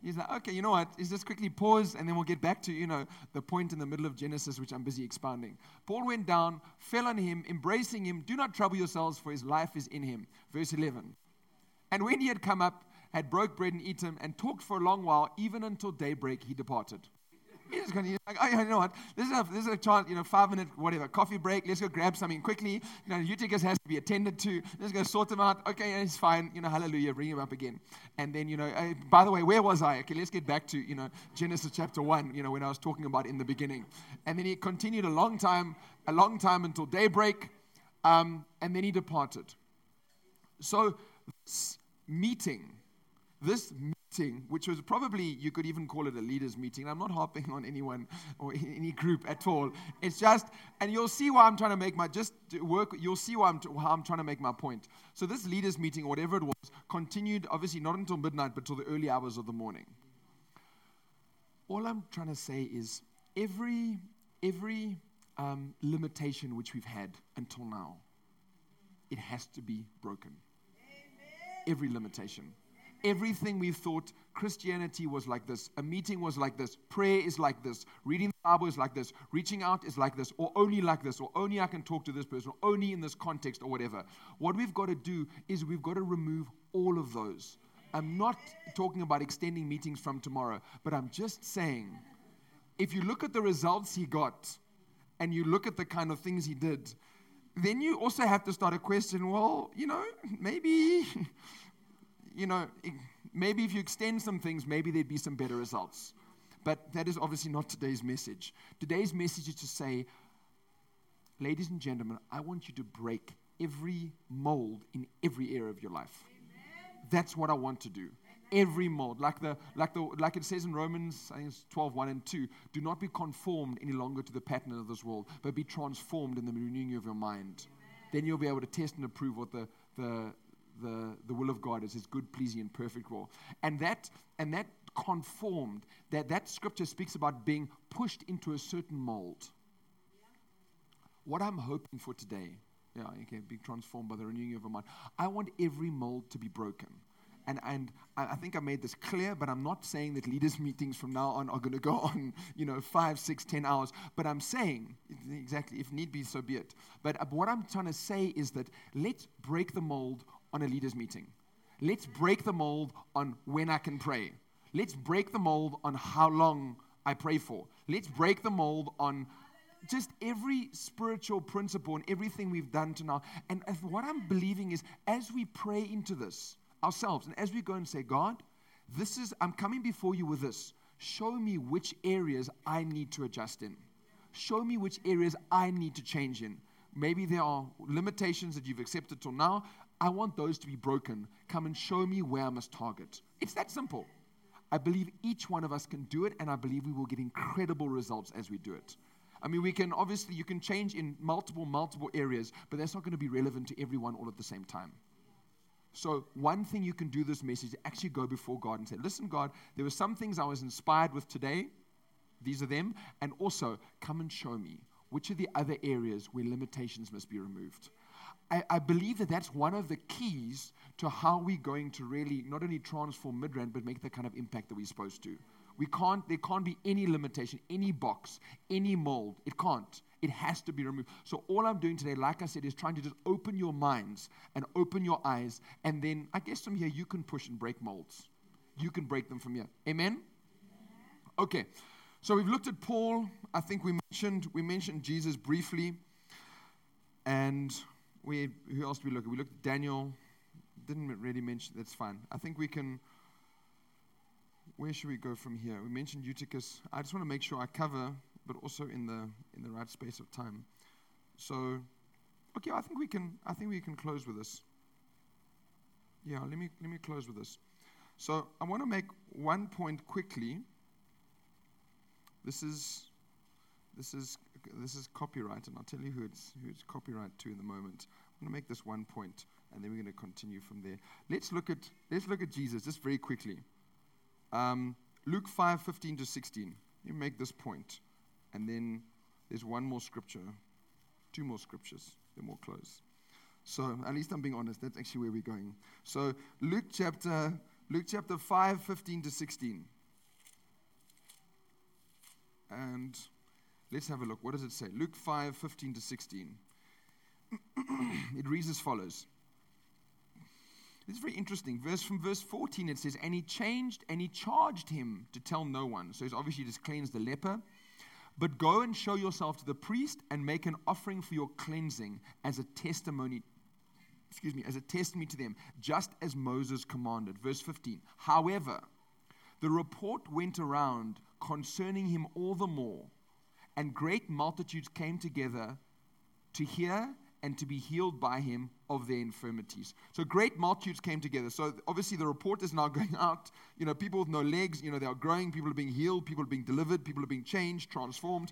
he's like, okay, you know what? Is just quickly pause and then we'll get back to, you know, the point in the middle of Genesis, which I'm busy expounding. Paul went down, fell on him, embracing him. Do not trouble yourselves, for his life is in him. Verse 11. And when he had come up, had broke bread and eaten, and talked for a long while, even until daybreak, he departed. He's just going to, like, oh, yeah, you know what? This is, a, this is a chance, you know, five minute, whatever, coffee break. Let's go grab something quickly. You know, Eutychus has to be attended to. Let's go sort him out. Okay, he's fine. You know, hallelujah, bring him up again. And then, you know, uh, by the way, where was I? Okay, let's get back to, you know, Genesis chapter 1, you know, when I was talking about in the beginning. And then he continued a long time, a long time until daybreak. Um, and then he departed. So, this meeting, this meeting, which was probably, you could even call it a leaders' meeting. I'm not harping on anyone or any group at all. It's just, and you'll see why I'm trying to make my, just work, you'll see why I'm, how I'm trying to make my point. So this leaders' meeting, whatever it was, continued, obviously not until midnight, but till the early hours of the morning. All I'm trying to say is every, every um, limitation which we've had until now, it has to be broken. Amen. Every limitation everything we thought Christianity was like this, a meeting was like this, prayer is like this, reading the Bible is like this, reaching out is like this, or only like this, or only I can talk to this person, or only in this context, or whatever. What we've got to do is we've got to remove all of those. I'm not talking about extending meetings from tomorrow, but I'm just saying if you look at the results he got and you look at the kind of things he did, then you also have to start a question well, you know, maybe you know, maybe if you extend some things, maybe there'd be some better results. But that is obviously not today's message. Today's message is to say, ladies and gentlemen, I want you to break every mold in every area of your life. Amen. That's what I want to do. Amen. Every mold, like the like the like it says in Romans, I think it's 12, 1 and 2. Do not be conformed any longer to the pattern of this world, but be transformed in the renewing of your mind. Amen. Then you'll be able to test and approve what the the the, the will of God is his good, pleasing, and perfect will. And that, and that conformed, that, that scripture speaks about being pushed into a certain mold. What I'm hoping for today, yeah, you can be transformed by the renewing of your mind. I want every mold to be broken. and, and I, I think I made this clear, but I'm not saying that leaders' meetings from now on are going to go on, you know, five, six, ten hours. But I'm saying, exactly, if need be, so be it. But uh, what I'm trying to say is that let's break the mold on a leaders' meeting. Let's break the mold on when I can pray. Let's break the mold on how long I pray for. Let's break the mold on just every spiritual principle and everything we've done to now. And what I'm believing is as we pray into this ourselves and as we go and say, God, this is, I'm coming before you with this. Show me which areas I need to adjust in. Show me which areas I need to change in. Maybe there are limitations that you've accepted till now. I want those to be broken. Come and show me where I must target. It's that simple. I believe each one of us can do it, and I believe we will get incredible results as we do it. I mean, we can obviously, you can change in multiple, multiple areas, but that's not going to be relevant to everyone all at the same time. So, one thing you can do this message, actually go before God and say, Listen, God, there were some things I was inspired with today. These are them. And also, come and show me which are the other areas where limitations must be removed. I, I believe that that's one of the keys to how we're going to really not only transform Midrand, but make the kind of impact that we're supposed to. We can't, there can't be any limitation, any box, any mold. It can't. It has to be removed. So, all I'm doing today, like I said, is trying to just open your minds and open your eyes. And then, I guess from here, you can push and break molds. You can break them from here. Amen? Okay. So, we've looked at Paul. I think we mentioned, we mentioned Jesus briefly. And we, who else did we look at? We looked at Daniel. Didn't really mention, that's fine. I think we can where should we go from here? We mentioned Eutychus. I just want to make sure I cover, but also in the in the right space of time. So, okay, I think we can. I think we can close with this. Yeah, let me let me close with this. So I want to make one point quickly. This is this is this is copyright, and I'll tell you who it's who it's copyright to in the moment. I'm going to make this one point, and then we're going to continue from there. Let's look at let's look at Jesus just very quickly. Um, Luke 5 15 to 16. You make this point, and then there's one more scripture, two more scriptures, then we'll close. So, at least I'm being honest, that's actually where we're going. So, Luke chapter, Luke chapter 5 15 to 16. And let's have a look. What does it say? Luke 5 15 to 16. it reads as follows. It's very interesting. Verse from verse 14 it says, And he changed and he charged him to tell no one. So he's obviously just cleansed the leper. But go and show yourself to the priest and make an offering for your cleansing as a testimony, excuse me, as a testimony to them, just as Moses commanded. Verse 15. However, the report went around concerning him all the more, and great multitudes came together to hear and to be healed by him of their infirmities. So great multitudes came together. So obviously the report is now going out. You know, people with no legs, you know, they are growing, people are being healed, people are being delivered, people are being changed, transformed.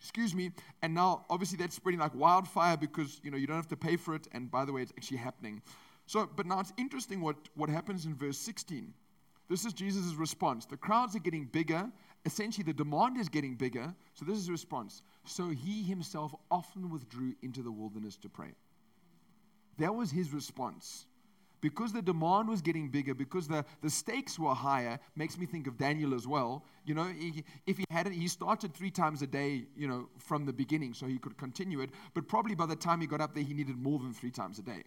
Excuse me. And now obviously that's spreading like wildfire because, you know, you don't have to pay for it. And by the way, it's actually happening. So, but now it's interesting what, what happens in verse 16. This is Jesus' response. The crowds are getting bigger. Essentially, the demand is getting bigger. So, this is a response. So, he himself often withdrew into the wilderness to pray. That was his response. Because the demand was getting bigger, because the, the stakes were higher, makes me think of Daniel as well. You know, he, if he had it, he started three times a day, you know, from the beginning, so he could continue it. But probably by the time he got up there, he needed more than three times a day.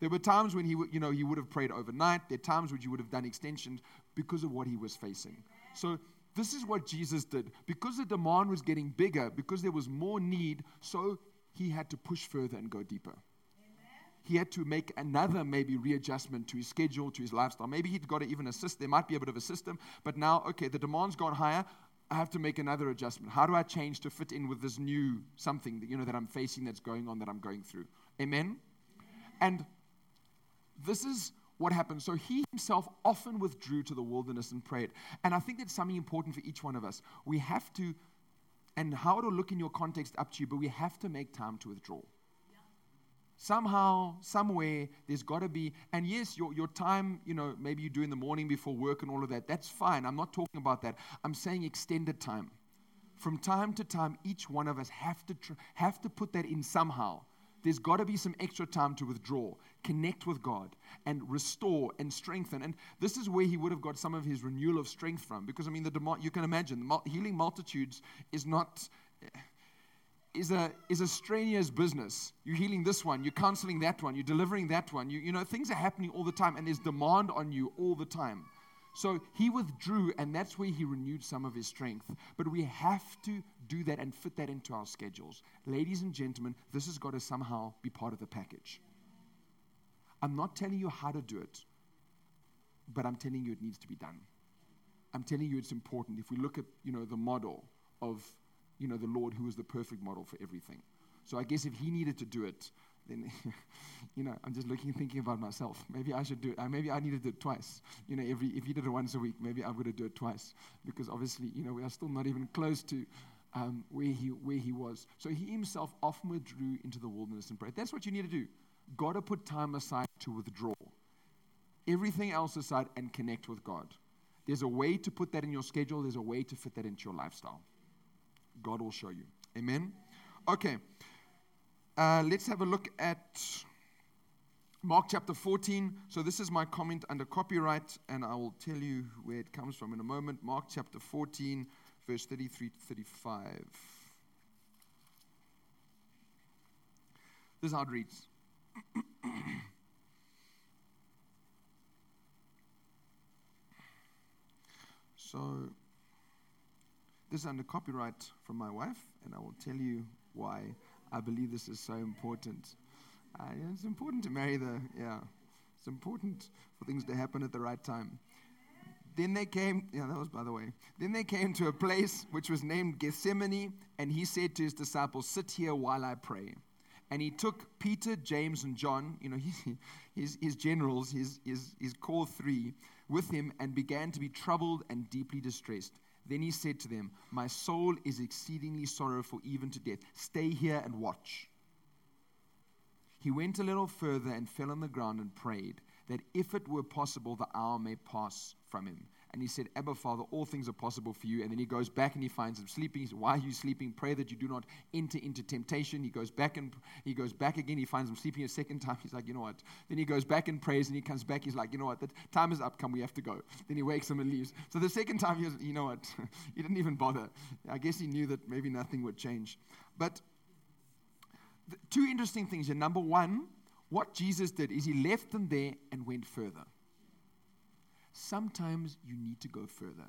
There were times when he, you know, he would have prayed overnight. There are times when he would have done extensions because of what he was facing. So this is what Jesus did. Because the demand was getting bigger, because there was more need, so he had to push further and go deeper. He had to make another maybe readjustment to his schedule, to his lifestyle. Maybe he'd got to even assist. There might be a bit of a system, but now, okay, the demand's gone higher. I have to make another adjustment. How do I change to fit in with this new something that you know that I'm facing that's going on that I'm going through? Amen. And this is what happened. So he himself often withdrew to the wilderness and prayed. And I think that's something important for each one of us. We have to, and how it'll look in your context up to you, but we have to make time to withdraw. Somehow, somewhere, there's got to be, and yes, your, your time, you know, maybe you do in the morning before work and all of that, that's fine. I'm not talking about that. I'm saying extended time. From time to time, each one of us have to, tr- have to put that in somehow there's got to be some extra time to withdraw, connect with God, and restore and strengthen. And this is where he would have got some of his renewal of strength from. Because, I mean, the you can imagine, healing multitudes is not. Eh, is a, is a strenuous business. You're healing this one, you're counseling that one, you're delivering that one. You, you know, things are happening all the time, and there's demand on you all the time. So he withdrew, and that's where he renewed some of his strength. But we have to do that and fit that into our schedules. Ladies and gentlemen, this has got to somehow be part of the package. I'm not telling you how to do it, but I'm telling you it needs to be done. I'm telling you it's important. If we look at, you know, the model of, you know, the Lord who is the perfect model for everything. So I guess if he needed to do it, then, you know, I'm just looking, thinking about myself. Maybe I should do it. Maybe I need to do it twice. You know, every, if he did it once a week, maybe I'm going to do it twice. Because obviously, you know, we are still not even close to um, where, he, where he was. So he himself often withdrew into the wilderness and prayed. That's what you need to do. Got to put time aside to withdraw. Everything else aside and connect with God. There's a way to put that in your schedule, there's a way to fit that into your lifestyle. God will show you. Amen? Okay. Uh, let's have a look at Mark chapter 14. So, this is my comment under copyright, and I will tell you where it comes from in a moment. Mark chapter 14, verse 33 to 35. This is how it reads. so, this is under copyright from my wife, and I will tell you why I believe this is so important. Uh, it's important to marry the, yeah, it's important for things to happen at the right time. Then they came, yeah, that was by the way. Then they came to a place which was named Gethsemane, and he said to his disciples, Sit here while I pray. And he took Peter, James, and John, you know, his, his, generals, his, his, his core three, with him and began to be troubled and deeply distressed. Then he said to them, My soul is exceedingly sorrowful, even to death. Stay here and watch. He went a little further and fell on the ground and prayed that if it were possible, the hour may pass from him. And he said, Abba, Father, all things are possible for you. And then he goes back and he finds him sleeping. He says, Why are you sleeping? Pray that you do not enter into temptation. He goes back and he goes back again. He finds him sleeping a second time. He's like, You know what? Then he goes back and prays and he comes back. He's like, You know what? The time is up. Come, we have to go. Then he wakes him and leaves. So the second time, he You know what? he didn't even bother. I guess he knew that maybe nothing would change. But two interesting things here. Number one, what Jesus did is he left them there and went further sometimes you need to go further.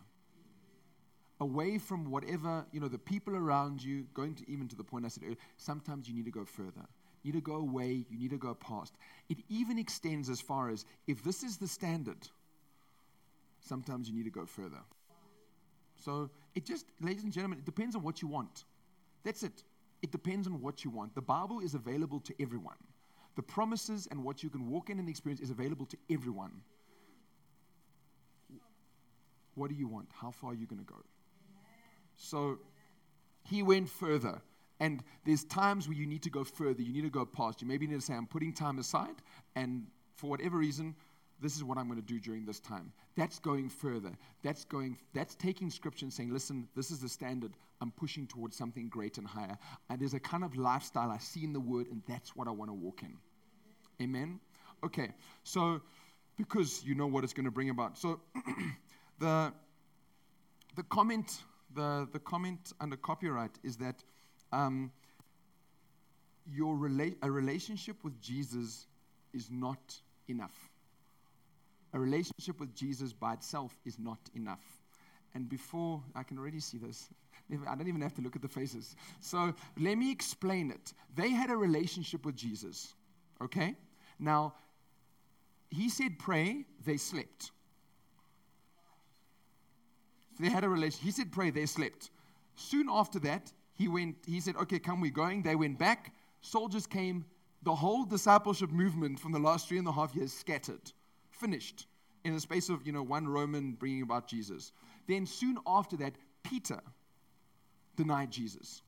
Away from whatever, you know, the people around you, going to even to the point I said earlier, sometimes you need to go further. You need to go away, you need to go past. It even extends as far as if this is the standard, sometimes you need to go further. So it just, ladies and gentlemen, it depends on what you want. That's it. It depends on what you want. The Bible is available to everyone. The promises and what you can walk in and experience is available to everyone. What do you want? How far are you going to go? So he went further. And there's times where you need to go further. You need to go past. You maybe need to say, I'm putting time aside, and for whatever reason, this is what I'm going to do during this time. That's going further. That's going. That's taking scripture and saying, listen, this is the standard. I'm pushing towards something great and higher. And there's a kind of lifestyle I see in the Word, and that's what I want to walk in. Amen. Okay. So, because you know what it's going to bring about. So. The, the comment, the, the comment under copyright is that um, your rela- a relationship with Jesus is not enough. A relationship with Jesus by itself is not enough. And before, I can already see this. I don't even have to look at the faces. So let me explain it. They had a relationship with Jesus, okay? Now, he said, pray, they slept. They had a relation. He said, pray, they slept. Soon after that, he went, he said, okay, come, we're going. They went back. Soldiers came. The whole discipleship movement from the last three and a half years scattered, finished in the space of, you know, one Roman bringing about Jesus. Then soon after that, Peter denied Jesus.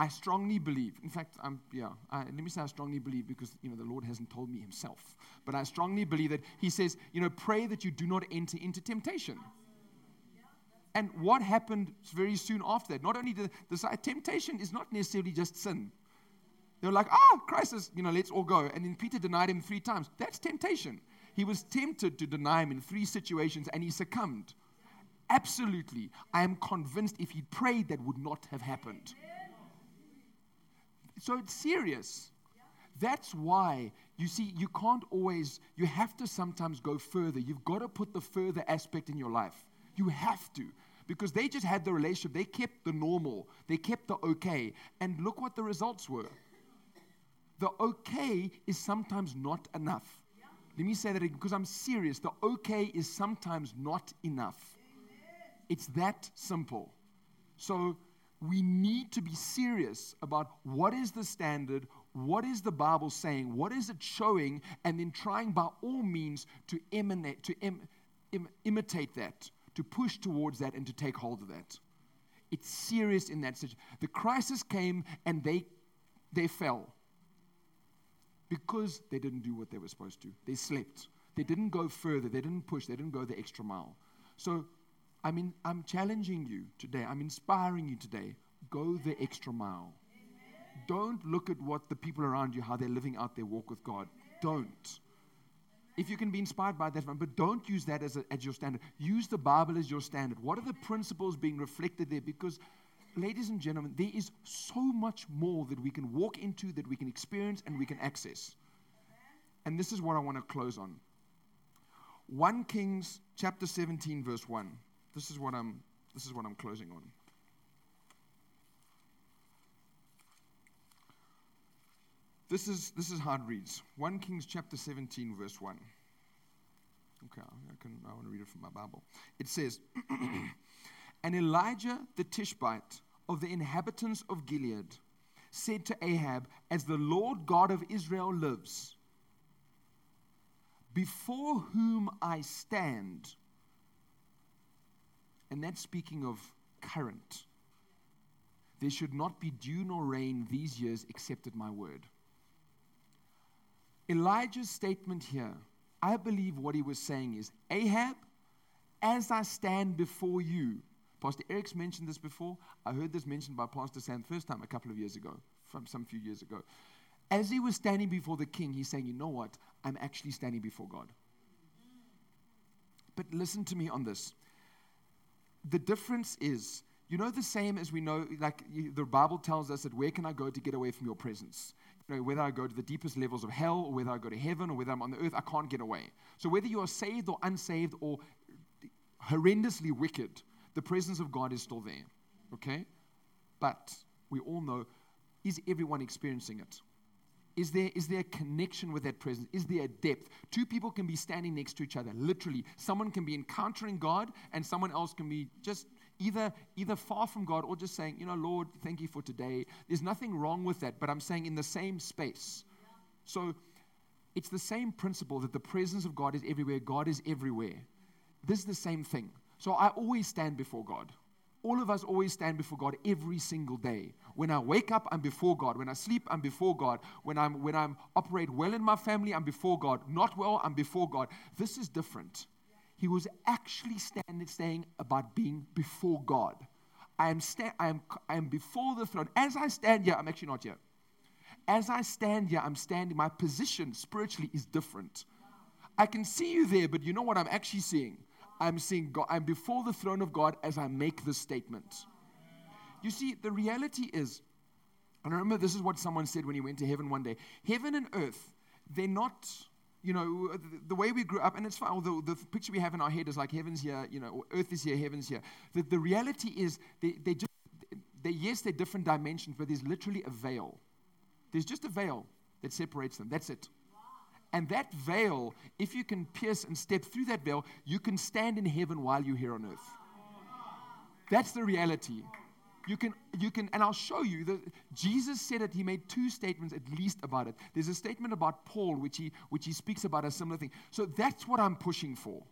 I strongly believe, in fact, I'm, yeah, I, let me say I strongly believe because, you know, the Lord hasn't told me himself. But I strongly believe that he says, you know, pray that you do not enter into temptation. And what happened very soon after that? Not only the, temptation is not necessarily just sin. They were like, ah, crisis, you know, let's all go. And then Peter denied him three times. That's temptation. He was tempted to deny him in three situations and he succumbed. Absolutely. I am convinced if he prayed, that would not have happened. So it's serious. That's why, you see, you can't always, you have to sometimes go further. You've got to put the further aspect in your life. You have to. Because they just had the relationship, they kept the normal, they kept the okay. And look what the results were. The okay is sometimes not enough. Let me say that again because I'm serious. The okay is sometimes not enough. It's that simple. So we need to be serious about what is the standard, what is the Bible saying, what is it showing, and then trying by all means to emanate, to Im, Im, imitate that, to push towards that, and to take hold of that. It's serious in that situation. The crisis came and they they fell because they didn't do what they were supposed to. They slept. They didn't go further. They didn't push. They didn't go the extra mile. So, I mean, I'm challenging you today. I'm inspiring you today. Go the extra mile. Don't look at what the people around you, how they're living out their walk with God. Don't. If you can be inspired by that, but don't use that as, a, as your standard. Use the Bible as your standard. What are the principles being reflected there? Because ladies and gentlemen, there is so much more that we can walk into, that we can experience, and we can access. And this is what I want to close on. 1 Kings chapter 17, verse 1. This is what I'm, this is what I'm closing on. This is, this is how it reads 1 Kings chapter 17, verse 1. Okay, I, can, I want to read it from my Bible. It says, And Elijah the Tishbite of the inhabitants of Gilead said to Ahab, As the Lord God of Israel lives, before whom I stand, and that's speaking of current, there should not be dew nor rain these years except at my word. Elijah's statement here, I believe what he was saying is Ahab, as I stand before you, Pastor Eric's mentioned this before. I heard this mentioned by Pastor Sam first time a couple of years ago, from some few years ago. As he was standing before the king, he's saying, You know what? I'm actually standing before God. But listen to me on this. The difference is, you know, the same as we know, like the Bible tells us that where can I go to get away from your presence? You know, whether I go to the deepest levels of hell or whether I go to heaven or whether I'm on the earth, I can't get away. So whether you are saved or unsaved or horrendously wicked, the presence of God is still there. Okay? But we all know is everyone experiencing it? Is there, is there a connection with that presence? Is there a depth? Two people can be standing next to each other, literally. Someone can be encountering God, and someone else can be just either, either far from God or just saying, you know, Lord, thank you for today. There's nothing wrong with that, but I'm saying in the same space. So it's the same principle that the presence of God is everywhere, God is everywhere. This is the same thing. So I always stand before God. All of us always stand before God every single day. When I wake up, I'm before God. When I sleep, I'm before God. When I'm when I'm operate well in my family, I'm before God. Not well, I'm before God. This is different. He was actually standing saying about being before God. I am sta- I am I am before the throne. As I stand here, I'm actually not here. As I stand here, I'm standing. My position spiritually is different. I can see you there, but you know what I'm actually seeing? I'm seeing God, I'm before the throne of God as I make this statement. You see, the reality is, and I remember this is what someone said when he went to heaven one day heaven and earth, they're not, you know, the, way we grew up, and it's fine, although the picture we have in our head is like heaven's here, you know, earth is here, heaven's here. The, the reality is, they, they just, they, yes, they're different dimensions, but there's literally a veil. There's just a veil that separates them. That's it. And that veil, if you can pierce and step through that veil, you can stand in heaven while you're here on earth. That's the reality. You can, you can, and I'll show you that Jesus said it. He made two statements at least about it. There's a statement about Paul, which he, which he speaks about a similar thing. So that's what I'm pushing for.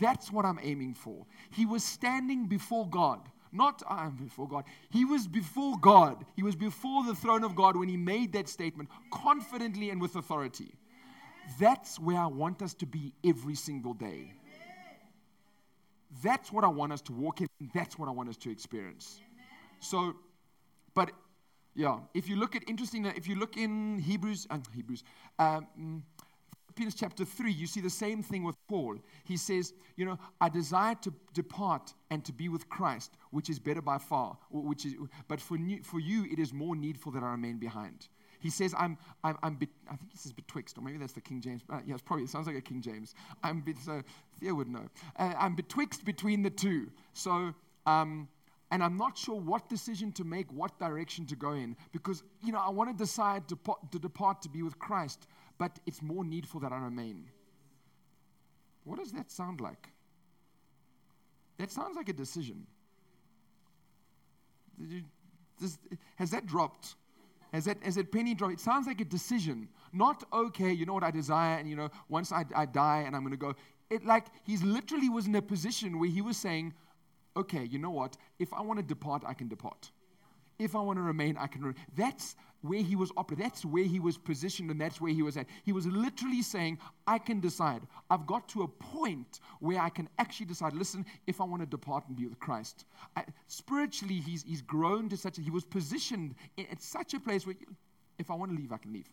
That's what I'm aiming for. He was standing before God. Not I'm before God. He was before God. He was before the throne of God when he made that statement confidently and with authority. That's where I want us to be every single day. That's what I want us to walk in. That's what I want us to experience. So, but Yeah. If you look at interesting, if you look in Hebrews, uh, Hebrews, um, Philippians chapter 3, you see the same thing with Paul. He says, You know, I desire to depart and to be with Christ, which is better by far. Which is, but for, new, for you, it is more needful that I remain behind. He says, I'm, I'm, I'm be, I think he says betwixt, or maybe that's the King James. Uh, yeah, it's probably, it sounds like a King James. I'm, be, so Thea would know. Uh, I'm betwixt between the two. So, um, and I'm not sure what decision to make, what direction to go in, because, you know, I want to decide to, depart to be with Christ, but it's more needful that I remain. What does that sound like? That sounds like a decision. You, does, has that dropped? Has that, that penny dropped? It sounds like a decision. Not, okay, you know what I desire, and you know, once I, I die and I'm going to go. It like he's literally was in a position where he was saying, okay, you know what? If I want to depart, I can depart. If I want to remain, I can remain. That's where he was operating. That's where he was positioned, and that's where he was at. He was literally saying, I can decide. I've got to a point where I can actually decide, listen, if I want to depart and be with Christ. I, spiritually, he's, he's grown to such a, he was positioned in, at such a place where if I want to leave, I can leave.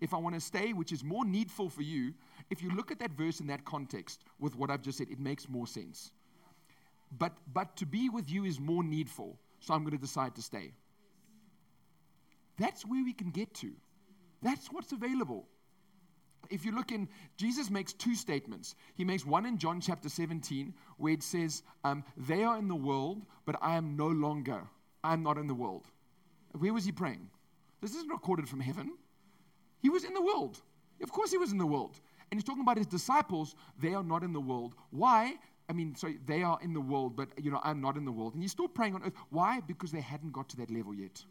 If I want to stay, which is more needful for you, if you look at that verse in that context with what I've just said, it makes more sense. But, but to be with you is more needful, so I'm going to decide to stay. That's where we can get to. That's what's available. If you look in, Jesus makes two statements. He makes one in John chapter 17, where it says, um, They are in the world, but I am no longer. I am not in the world. Where was he praying? This isn't recorded from heaven. He was in the world. Of course, he was in the world. And he's talking about his disciples. They are not in the world. Why? I mean, sorry, they are in the world, but, you know, I'm not in the world. And he's still praying on earth. Why? Because they hadn't got to that level yet.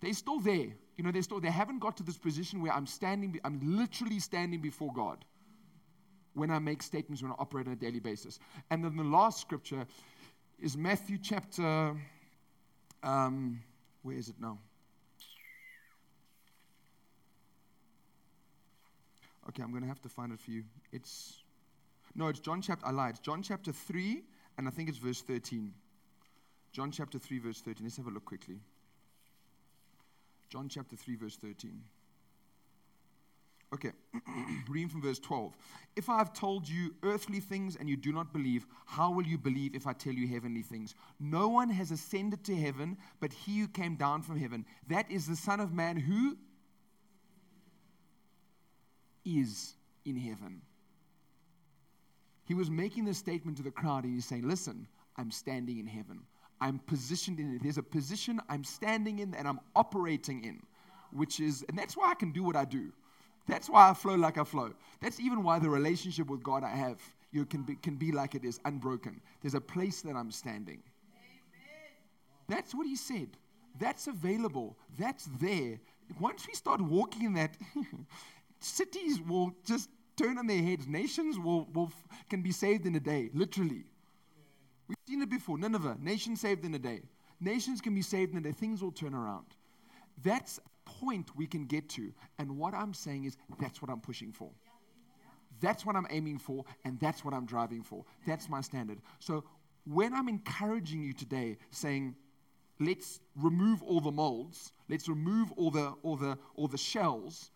They're still there. You know, they're still, they haven't got to this position where I'm standing, I'm literally standing before God when I make statements, when I operate on a daily basis. And then the last scripture is Matthew chapter, um, where is it now? Okay, I'm going to have to find it for you. It's, no, it's John chapter, I lied. John chapter 3, and I think it's verse 13. John chapter 3, verse 13. Let's have a look quickly. John chapter 3, verse 13. Okay, reading from verse 12. If I have told you earthly things and you do not believe, how will you believe if I tell you heavenly things? No one has ascended to heaven but he who came down from heaven. That is the Son of Man who is in heaven. He was making this statement to the crowd and he's saying, Listen, I'm standing in heaven. I'm positioned in it. There's a position I'm standing in and I'm operating in, which is, and that's why I can do what I do. That's why I flow like I flow. That's even why the relationship with God I have you know, can, be, can be like it is, unbroken. There's a place that I'm standing. Amen. That's what he said. That's available. That's there. Once we start walking in that, cities will just turn on their heads. Nations will, will, can be saved in a day, literally. We've seen it before. Nineveh, nation saved in a day. Nations can be saved in a day. Things will turn around. That's a point we can get to. And what I'm saying is that's what I'm pushing for. That's what I'm aiming for, and that's what I'm driving for. That's my standard. So when I'm encouraging you today, saying, let's remove all the molds, let's remove all the all the all the shells,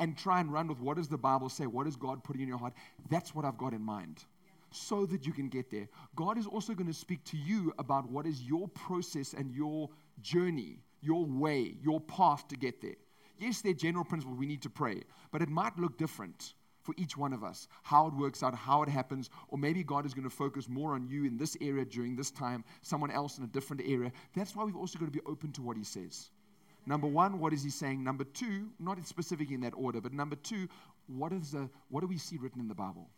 and try and run with what does the Bible say? What is God putting in your heart? That's what I've got in mind so that you can get there. God is also going to speak to you about what is your process and your journey, your way, your path to get there. Yes, there are general principles we need to pray, but it might look different for each one of us, how it works out, how it happens, or maybe God is going to focus more on you in this area during this time, someone else in a different area. That's why we've also got to be open to what He says. Number one, what is He saying? Number two, not specific in that order, but number two, what, is the, what do we see written in the Bible?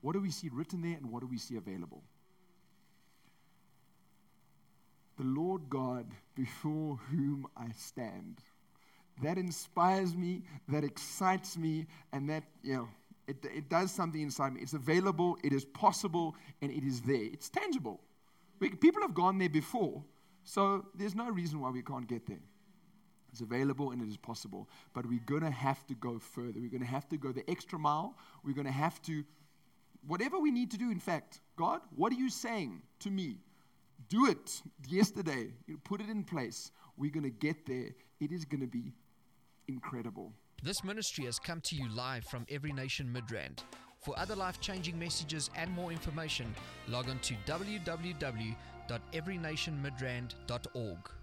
What do we see written there and what do we see available? The Lord God before whom I stand. That inspires me, that excites me, and that, you know, it, it does something inside me. It's available, it is possible, and it is there. It's tangible. We, people have gone there before, so there's no reason why we can't get there. It's available and it is possible. But we're going to have to go further. We're going to have to go the extra mile. We're going to have to, whatever we need to do, in fact, God, what are you saying to me? Do it yesterday. You know, put it in place. We're going to get there. It is going to be incredible. This ministry has come to you live from Every Nation Midrand. For other life changing messages and more information, log on to www.everynationmidrand.org.